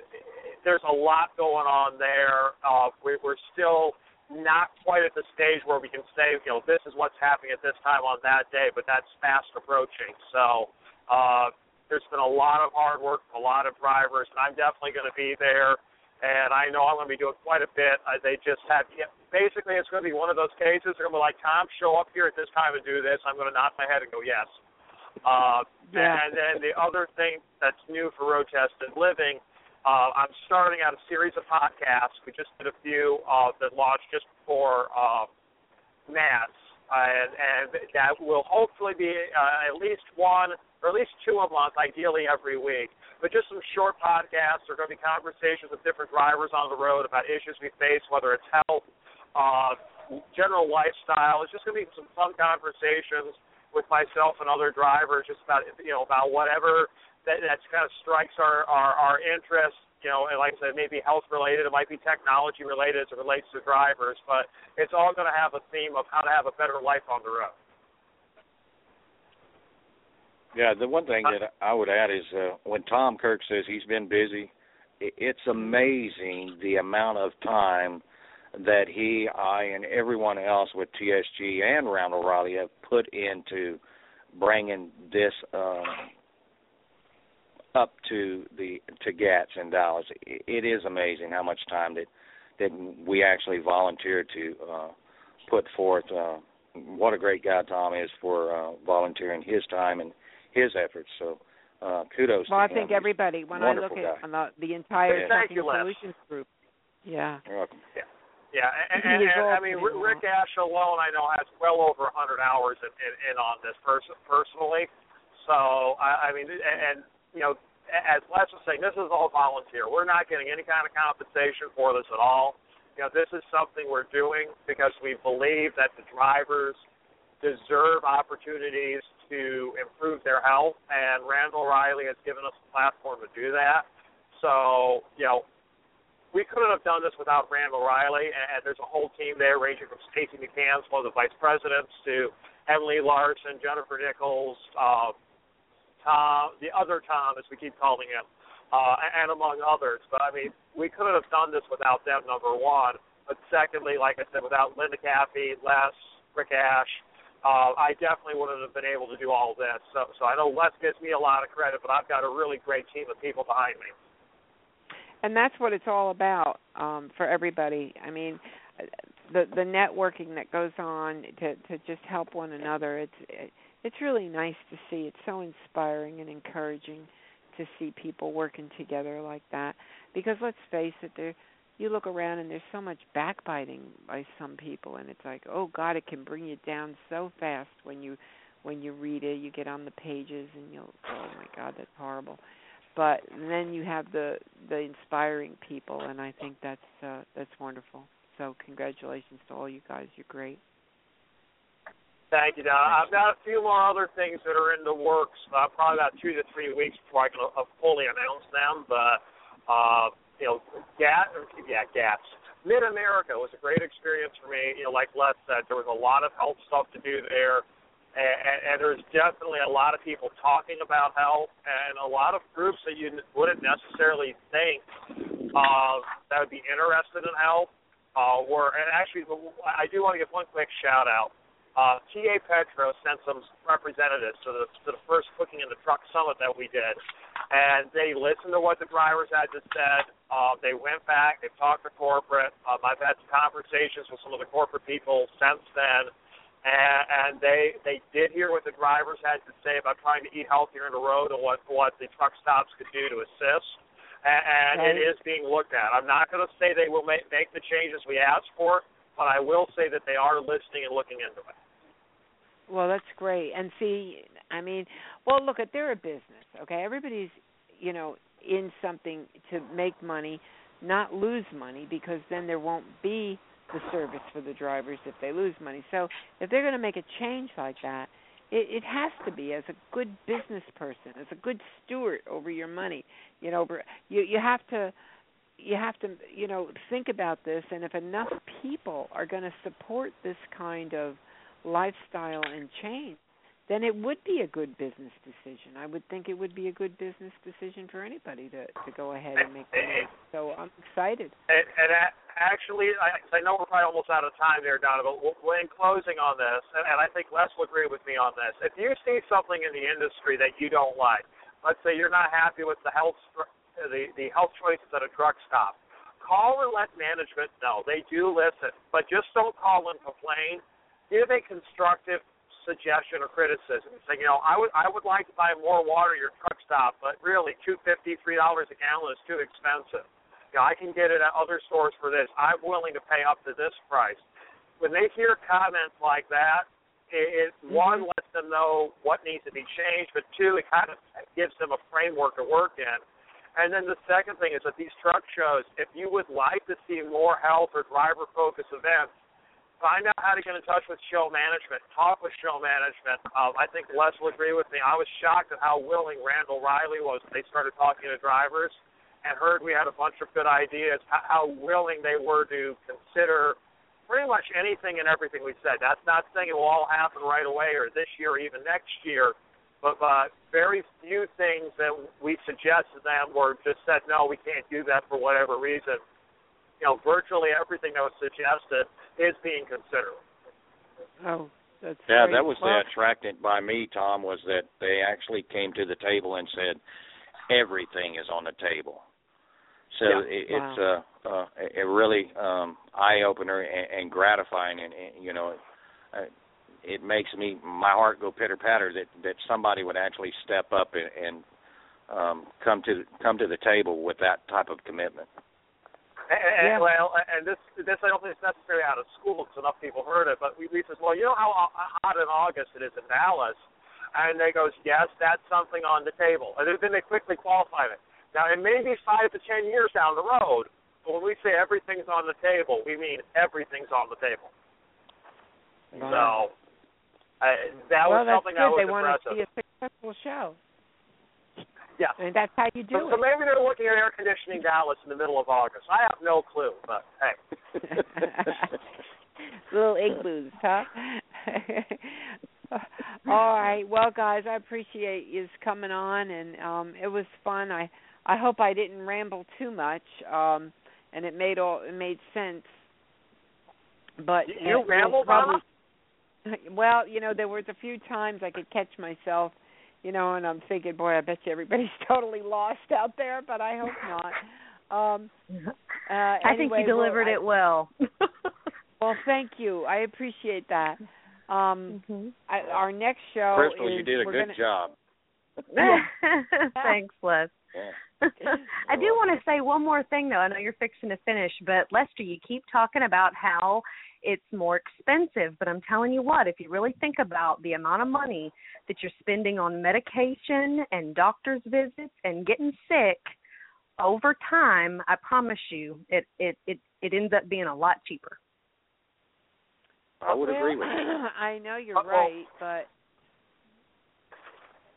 there's a lot going on there. Uh, we, we're still not quite at the stage where we can say, you know, this is what's happening at this time on that day, but that's fast approaching. So uh, there's been a lot of hard work a lot of drivers, and I'm definitely going to be there and I know I'm going to be doing quite a bit. Uh, they just have basically it's going to be one of those cases. They're going to be like, Tom, show up here at this time and do this. I'm going to nod my head and go yes. Uh,
yeah.
And then the other thing that's new for Road Tested Living, uh, I'm starting out a series of podcasts. We just did a few uh, that launched just before uh, NAS, and, and that will hopefully be uh, at least one or at least two a month, ideally every week but just some short podcasts. There are going to be conversations with different drivers on the road about issues we face, whether it's health, uh, general lifestyle. It's just going to be some fun conversations with myself and other drivers, just about you know about whatever that that kind of strikes our our, our interest. You know, and like I said, maybe health related. It might be technology related as it relates to drivers, but it's all going to have a theme of how to have a better life on the road.
Yeah, the one thing that I would add is uh, when Tom Kirk says he's been busy, it's amazing the amount of time that he, I, and everyone else with TSG and Randall Reilly have put into bringing this um, up to the to GATS in Dallas. It is amazing how much time that that we actually volunteer to uh, put forth. Uh, what a great guy Tom is for uh, volunteering his time and his efforts. So uh, kudos.
Well,
I
think everybody. When I look at the, the entire
Thank you,
Solutions group, yeah.
You're welcome.
Yeah. Yeah, and, and,
He's
and I mean. Rick Ash alone, I know, has well over a 100 hours in, in, in on this person personally. So, I, I mean, and, and you know, as Les was saying, this is all volunteer. We're not getting any kind of compensation for this at all. You know, this is something we're doing because we believe that the drivers deserve opportunities to improve their health, and Randall Reilly has given us a platform to do that. So, you know, we couldn't have done this without Randall Reilly, and there's a whole team there ranging from Stacy McCann, one of the vice presidents, to Emily Larson, Jennifer Nichols, uh, Tom, the other Tom, as we keep calling him, uh, and among others. But I mean, we couldn't have done this without them, number one. But secondly, like I said, without Linda Caffey, Les, Rick Ash, uh, I definitely wouldn't have been able to do all this. So, so I know Les gives me a lot of credit, but I've got a really great team of people behind me.
And that's what it's all about um for everybody. I mean the the networking that goes on to to just help one another it's it, it's really nice to see. It's so inspiring and encouraging to see people working together like that. Because let's face it there you look around and there's so much backbiting by some people and it's like oh god it can bring you down so fast when you when you read it you get on the pages and you'll oh my god that's horrible but then you have the the inspiring people and i think that's uh that's wonderful so congratulations to all you guys you're great
Thank you, Don. I've got a few more other things that are in the works. Uh, probably about two to three weeks before I can uh, fully announce them. But uh, you know, GAT, or, yeah, GATS. Mid America was a great experience for me. You know, like Les said, there was a lot of health stuff to do there and, and there's definitely a lot of people talking about health, and a lot of groups that you wouldn't necessarily think uh, that would be interested in health. Uh, were and actually, I do want to give one quick shout out. Uh, TA Petro sent some representatives to the to the first Cooking in the Truck Summit that we did, and they listened to what the drivers had to say. Uh, they went back, they talked to corporate. Um, I've had some conversations with some of the corporate people since then and, and they they did hear what the drivers had to say about trying to eat healthier in the road and what what the truck stops could do to assist. and, and
Right.
it is being looked at. I'm not going to say they will make make the changes we asked for, but I will say that they are listening and looking into it.
Well, that's great. And see, I mean, well, look at they're a business, okay? Everybody's, you know, in something to make money, not lose money because then there won't be the service for the drivers if they lose money. So, if they're going to make a change like that, it, it has to be as a good business person, as a good steward over your money. You know, over you you have to you have to you know think about this and if enough people are going to support this kind of lifestyle and change then it would be a good business decision i would think it would be a good business decision for anybody to to go ahead and make the so i'm excited
And, and actually, I, I know we're probably almost out of time there, Donna, but in closing on this, and, and I think Les will agree with me on this, if you see something in the industry that you don't like, let's say you're not happy with the health the, the health choices at a truck stop, call and let management know. They do listen, but just don't call and complain. Give a constructive suggestion or criticism. Say, you know, I would I would like to buy more water at your truck stop, but really two fifty, three dollars a gallon is too expensive. You know, I can get it at other stores for this. I'm willing to pay up to this price. When they hear comments like that, it, it mm-hmm. one lets them know what needs to be changed, but two, it kind of gives them a framework to work in. And then the second thing is that these truck shows, if you would like to see more health or driver focused events, find out how to get in touch with show management. Talk with show management. Um, I think Les will agree with me. I was shocked at how willing Randall Reilly was they started talking to drivers and heard we had a bunch of good ideas, how willing they were to consider pretty much anything and everything we said. That's not saying it will all happen right away or this year or even next year, but uh, very few things that we suggested them were just said, no, we can't do that for whatever reason. You know, virtually everything that was suggested is being considered.
oh that's
Yeah,
great.
that was
well,
the attractant by me, Tom, was that they actually came to the table and said everything is on the table. So
Yeah.
it, it's a, a a really um eye opener and, and gratifying, and, and you know, uh, it makes me my heart go pitter patter that that somebody would actually step up and, and um come to come to the table with that type of commitment.
And, and,
Yeah.
Well, and this this I don't think is necessarily out of school because enough people heard it. But we, we says, well, you know how hot in August it is in Dallas, and they goes, yes, that's something on the table. And then they quickly qualify it. Now it may be five to ten years down the road, but when we say everything's on the table, we mean everything's on the table.
Wow.
So uh, that
well,
was
that's
something
good.
that was
they want to
impressive.
see a successful show.
Yeah.
And that's how you do
So, so maybe they're looking at air conditioning Dallas in the middle of August. I have no clue, but hey.
Little igloos, huh? All right. Well, guys, I appreciate you coming on, and um, it was fun. I I hope I didn't ramble too much, um, and it made all it made sense. But
You- you rambled,
probably, Well, you know, there was a few times I could catch myself, you know, and I'm thinking, boy, I bet you everybody's totally lost out there, but I hope not. Um, uh,
I think you delivered
well,
it well.
Well, thank you. I appreciate that. Um,
hmm
I, our next show
Crystal,
is
you did a good
gonna,
job.
Thanks, Les.
Yeah.
I do want to say one more thing though. I know you're fixing to finish, but Lester, you keep talking about how it's more expensive, but I'm telling you what, if you really think about the amount of money that you're spending on medication and doctor's visits and getting sick over time, I promise you it it it it ends up being a lot cheaper.
I would
well,
agree with you.
I know you're
Uh-oh.
right, but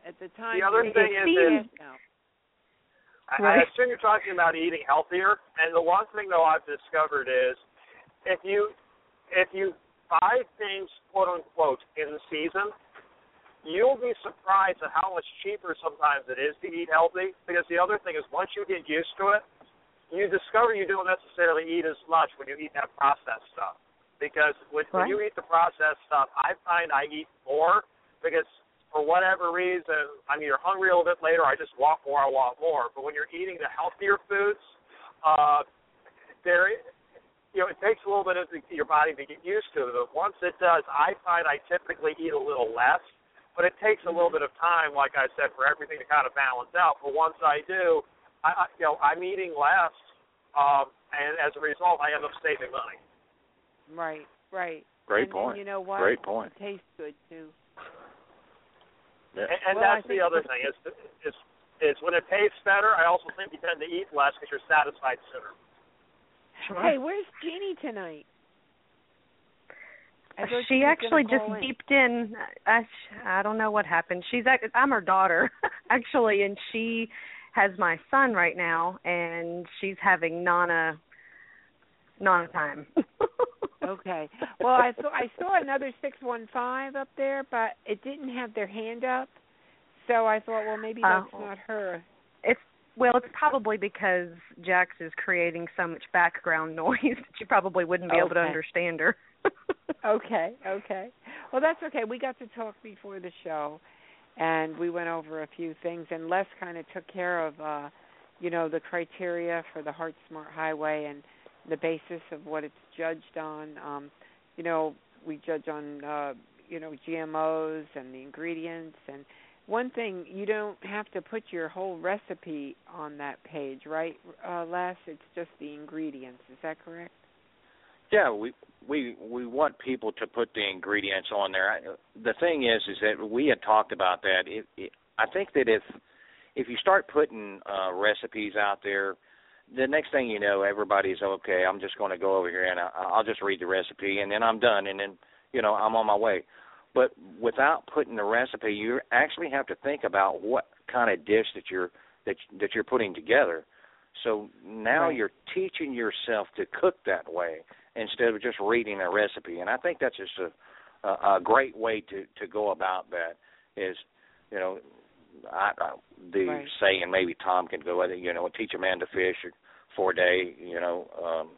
at the time,
The other thing
didn't
is
see
that-
No.
I,
Right.
I assume you're talking about eating healthier. And the one thing though I've discovered is if you if you buy things quote unquote in the season, you'll be surprised at how much cheaper sometimes it is to eat healthy. Because the other thing is once you get used to it, you discover you don't necessarily eat as much when you eat that processed stuff. Because when, when you eat the processed stuff, I find I eat more because for whatever reason, I'm either hungry a little bit later, I just want more, I want more. But when you're eating the healthier foods, uh, there, you know, it takes a little bit of the, your body to get used to it. But once it does, I find I typically eat a little less. But it takes a little bit of time, like I said, for everything to kind of balance out. But once I do, I, I you know I'm eating less, um, and as a result, I end up saving money.
Right, right.
Great
and,
point.
And you know what?
Great point.
It tastes good too.
Yeah.
And, and
Well, I
that's the other thing is is is when it tastes better. I also think you tend to eat less because you're satisfied sooner.
Hey, where's Jeannie tonight?
She actually just
in.
beeped in. I I don't know what happened. She's I'm her daughter actually, and she has my son right now, and she's having Nana Nana time.
Okay. Well, I saw I saw another six one five up there, but it didn't have their hand up. So I thought, well, maybe uh, that's
Oh.
not her.
Well, it's probably because Jax is creating so much background noise that you probably wouldn't be able to understand her.
Okay, okay. Well, that's okay. We got to talk before the show, and we went over a few things. And Les kind of took care of, uh, you know, the criteria for the Heart Smart Highway and the basis of what it's judged on. Um, you know, we judge on, uh, you know, GMOs and the ingredients. And one thing, you don't have to put your whole recipe on that page, right, uh, Les? It's just the ingredients. Is that correct?
Yeah, we we we want people to put the ingredients on there. I, the thing is, is that we had talked about that. It, it, I think that if if you start putting uh, recipes out there, the next thing you know, everybody's okay. I'm just going to go over here and I, I'll just read the recipe, and then I'm done, and then you know I'm on my way. But without putting the recipe, you actually have to think about what kind of dish that you're that that you're putting together. So now
Right.
you're teaching yourself to cook that way instead of just reading a recipe. And I think that's just a a, a great way to to go about that. Is you know, I, I the
Right.
saying maybe Tom can go with it. You know, teach a man to fish for a day. You know, um,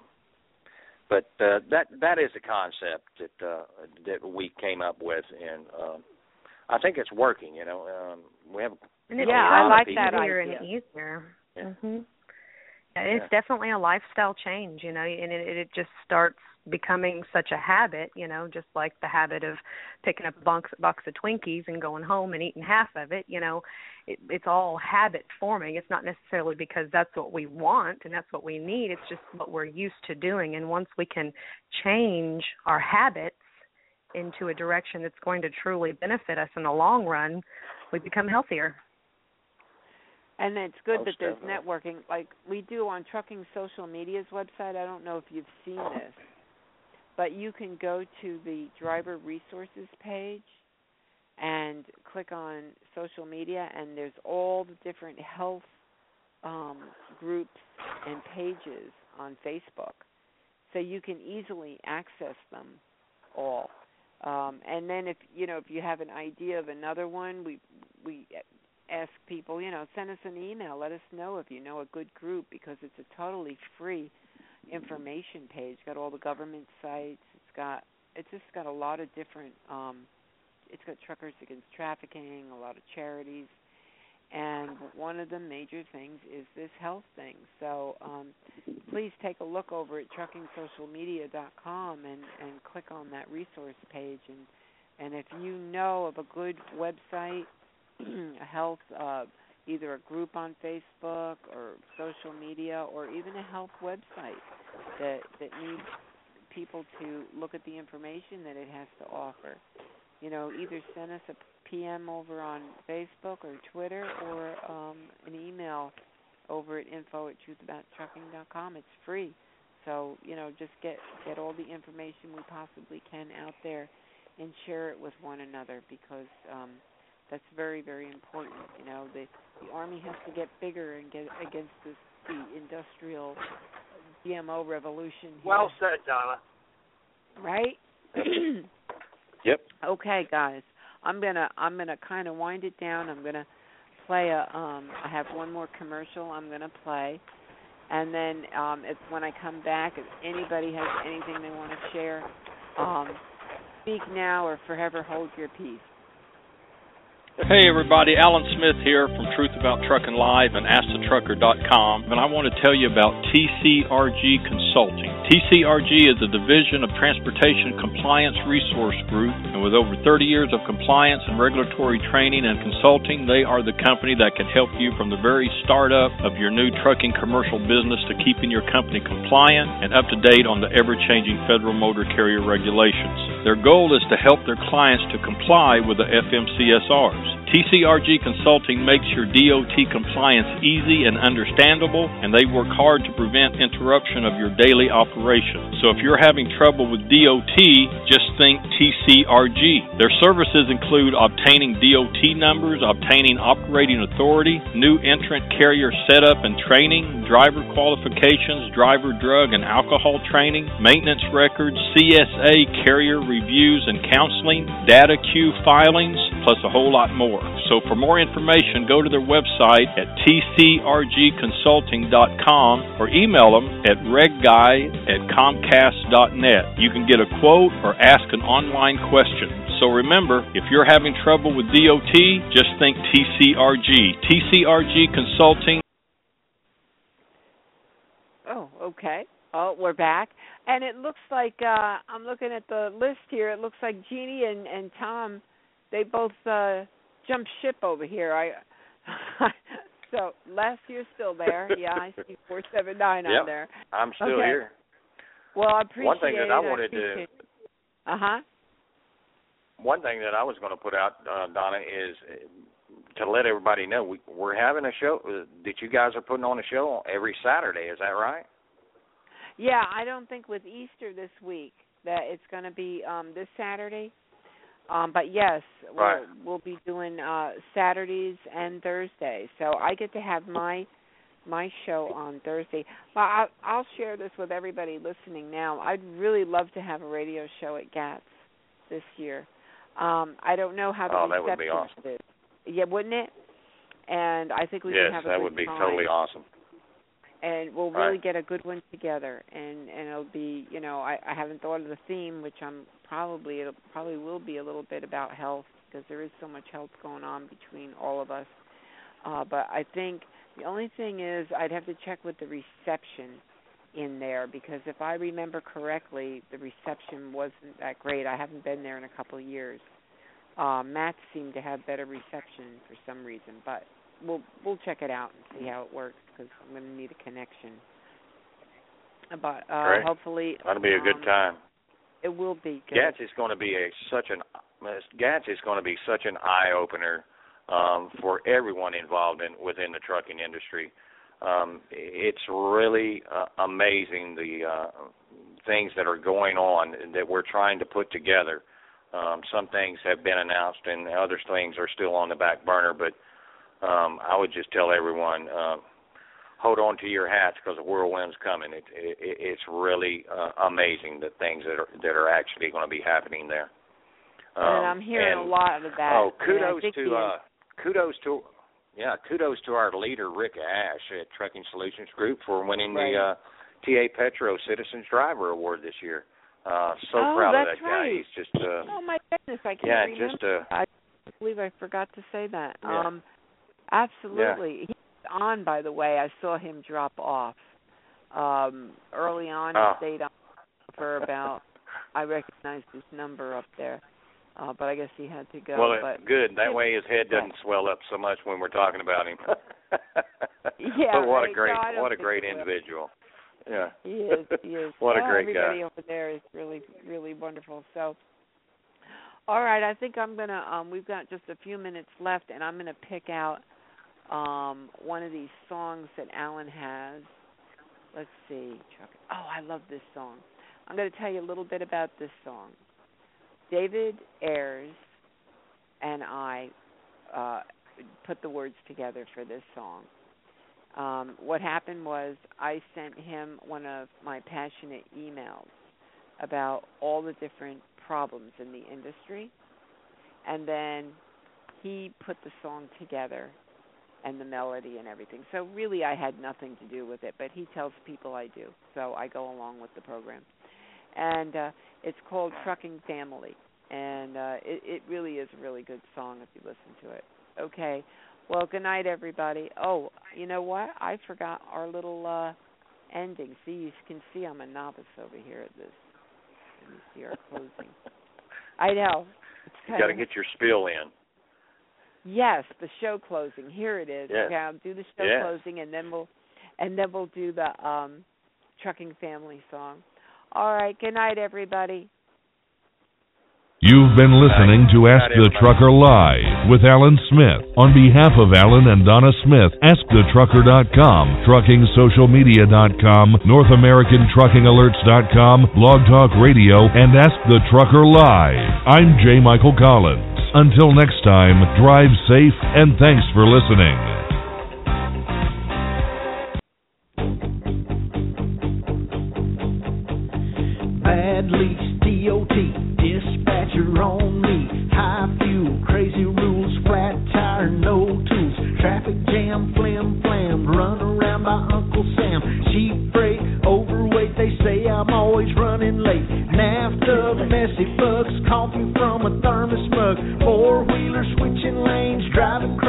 but uh, that that is the concept that uh, that we came up with, and um, I think it's working. You know, um, we have
And it's
Yeah,
a
I
lot
like that
easier
idea.
and easier.
Yeah.
Mhm. It's
Yeah.
definitely a lifestyle change, you know, and it, it just starts becoming such a habit, you know, just like the habit of picking up a box, box of Twinkies and going home and eating half of it, you know, it, it's all habit forming. It's not necessarily because that's what we want and that's what we need. It's just what we're used to doing. And once we can change our habits into a direction that's going to truly benefit us in the long run, we become healthier.
And it's good
Most
that there's
definitely.
networking, like we do on Trucking Social Media's website. I don't know if you've seen this, but you can go to the driver resources page and click on social media, and there's all the different health um, groups and pages on Facebook, so you can easily access them all. Um, and then if you know if you have an idea of another one, we we ask people, you know, send us an email. Let us know if you know a good group because it's a totally free information page. Got all the government sites. It's got it's just got a lot of different um it's got truckers against trafficking, a lot of charities. And one of the major things is this health thing. So um, please take a look over at truckingsocialmedia.com and, and click on that resource page. And, and if you know of a good website a health uh either a group on Facebook or social media or even a health website that that needs people to look at the information that it has to offer. You know, either send us a PM over on Facebook or Twitter or um an email over at info at truthabouttrucking.com. It's free. So, you know, just get get all the information we possibly can out there and share it with one another because um that's very very important you know the the army has to get bigger and get against this the industrial gmo revolution here,
Well said, Donna.
right?
Yep.
okay guys. I'm going to i'm going to kind of wind it down. I'm going to play a um i have one more commercial i'm going to play. And then um if when i come back if anybody has anything they want to share um speak now or forever hold your peace
Hey everybody, Allen Smith here from Truth About Trucking Live and AskTheTrucker.com, and I want to tell you about TCRG Consulting. TCRG is a division of Transportation Compliance Resource Group, and with over 30 years of compliance and regulatory training and consulting, they are the company that can help you from the very startup of your new trucking commercial business to keeping your company compliant and up to date on the ever-changing federal motor carrier regulations. Their goal is to help their clients to comply with the FMCSRs. TCRG Consulting makes your DOT compliance easy and understandable, and they work hard to prevent interruption of your daily operations. So if you're having trouble with DOT, just think TCRG. Their services include obtaining DOT numbers, obtaining operating authority, new entrant carrier setup and training, driver qualifications, driver drug and alcohol training, maintenance records, CSA carrier reviews and counseling, data queue filings, plus a whole lot more. So for more information, go to their website at tcrgconsulting.com or email them at regguy at comcast.net. You can get a quote or ask an online question. So remember, if you're having trouble with DOT, just think TCRG. TCRG Consulting.
Oh, okay. Oh, we're back. And it looks like uh I'm looking at the list here. It looks like Jeannie and and Tom they both uh jumped ship over here. I so last year's still there. Yeah, I see four seven nine
yep,
on there.
I'm still
okay.
here.
Well, I appreciate
one thing that I wanted to.
Uh huh.
One thing that I was going to put out, uh, Donna, is to let everybody know we, we're having a show uh, that you guys are putting on a show every Saturday. Is that right?
Yeah, I don't think with Easter this week that it's going to be um this Saturday. Um, but yes,
right.
we'll, we'll be doing uh, Saturdays and Thursdays. So I get to have my my show on Thursday. Well, I'll, I'll share this with everybody listening now. I'd really love to have a radio show at GATS this year. Um, I don't know how the
oh,
reception
that would be awesome.
is. Yeah, wouldn't it? And I think we
yes,
can have a
that would be
time.
totally awesome.
And we'll
Right.
really get a good one together, and and it'll be, you know, I, I haven't thought of the theme, which I'm probably it'll probably will be a little bit about health because there is so much health going on between all of us. Uh, but I think the only thing is I'd have to check with the reception in there because if I remember correctly, the reception wasn't that great. I haven't been there in a couple of years. Uh, MATS seemed to have better reception for some reason, but we'll we'll check it out and see how it works because I'm going to need a connection. But uh,
Great.
hopefully
That'll be a good
um,
time.
It will be good.
GATS is going to be a such an GATS is going to be such an eye opener um, for everyone involved in within the trucking industry. Um, it's really uh, amazing the uh, things that are going on that we're trying to put together. Um, some things have been announced, and other things are still on the back burner. But um, I would just tell everyone, uh, hold on to your hats because the whirlwind's coming. It, it, it's really uh, amazing the things that are that are actually going to be happening there. Um,
and I'm hearing
and,
a lot of that.
Oh, kudos to uh, kudos to yeah, kudos to our leader Rick Ash at Trucking Solutions Group for winning
Right.
the uh, TA Petro Citizens Driver Award this year. Uh, so
Oh,
proud of that guy. He's just uh,
Oh my goodness, I can't
yeah,
remember.
just uh,
I believe I forgot to say that.
Yeah.
Um absolutely. He's on by the way. I saw him drop off. Um early on
Oh.
he stayed on for about I recognized his number up there. Uh but I guess he had to go.
well,
but
good. That way his head doesn't swell up so much when we're talking about him.
Yeah,
but what
right.
a great
No,
what a great individual. Yeah.
He is. He is.
What a great guy.
everybody over there is really, really wonderful. So, all right, I think I'm gonna. Um, we've got just a few minutes left, and I'm gonna pick out um one of these songs that Allen has. Let's see. Chuck. Oh, I love this song. I'm going to tell you a little bit about this song. David Ayers and I uh, put the words together for this song. Um, what happened was I sent him one of my passionate emails about all the different problems in the industry, and then he put the song together and the melody and everything. So really, I had nothing to do with it, but he tells people I do, so I go along with the program. And uh, it's called Trucking Family. and uh, it it really is a really good song if you listen to it. Okay, well, good night, everybody. Oh, you know what? I forgot our little uh ending. See, you can see I'm a novice over here at this. Let me see our closing. I know.
You got to get your spiel in.
Yes, the show closing. Here it is.
Yes.
Okay, I'll do the show
Yes.
closing, and then we'll and then we'll do the um trucking family song. All right. Good night, everybody.
You've been listening to Ask the Trucker Live with Allen Smith. On behalf of Allen and Donna Smith, AskTheTrucker.com, TruckingSocialMedia.com, NorthAmericanTruckingAlerts.com, Blog Talk Radio, and Ask the Trucker Live. I'm J. Michael Collins. Until next time, drive safe and thanks for listening.
Bad lease, DOT, dispatcher on me. High fuel, crazy rules, flat tire, no tools. Traffic jam, flim flam, run around by Uncle Sam. Cheap freight, overweight, they say I'm always running late. NAFTA, messy bugs, coffee mug. Four wheeler switching lanes, driving crazy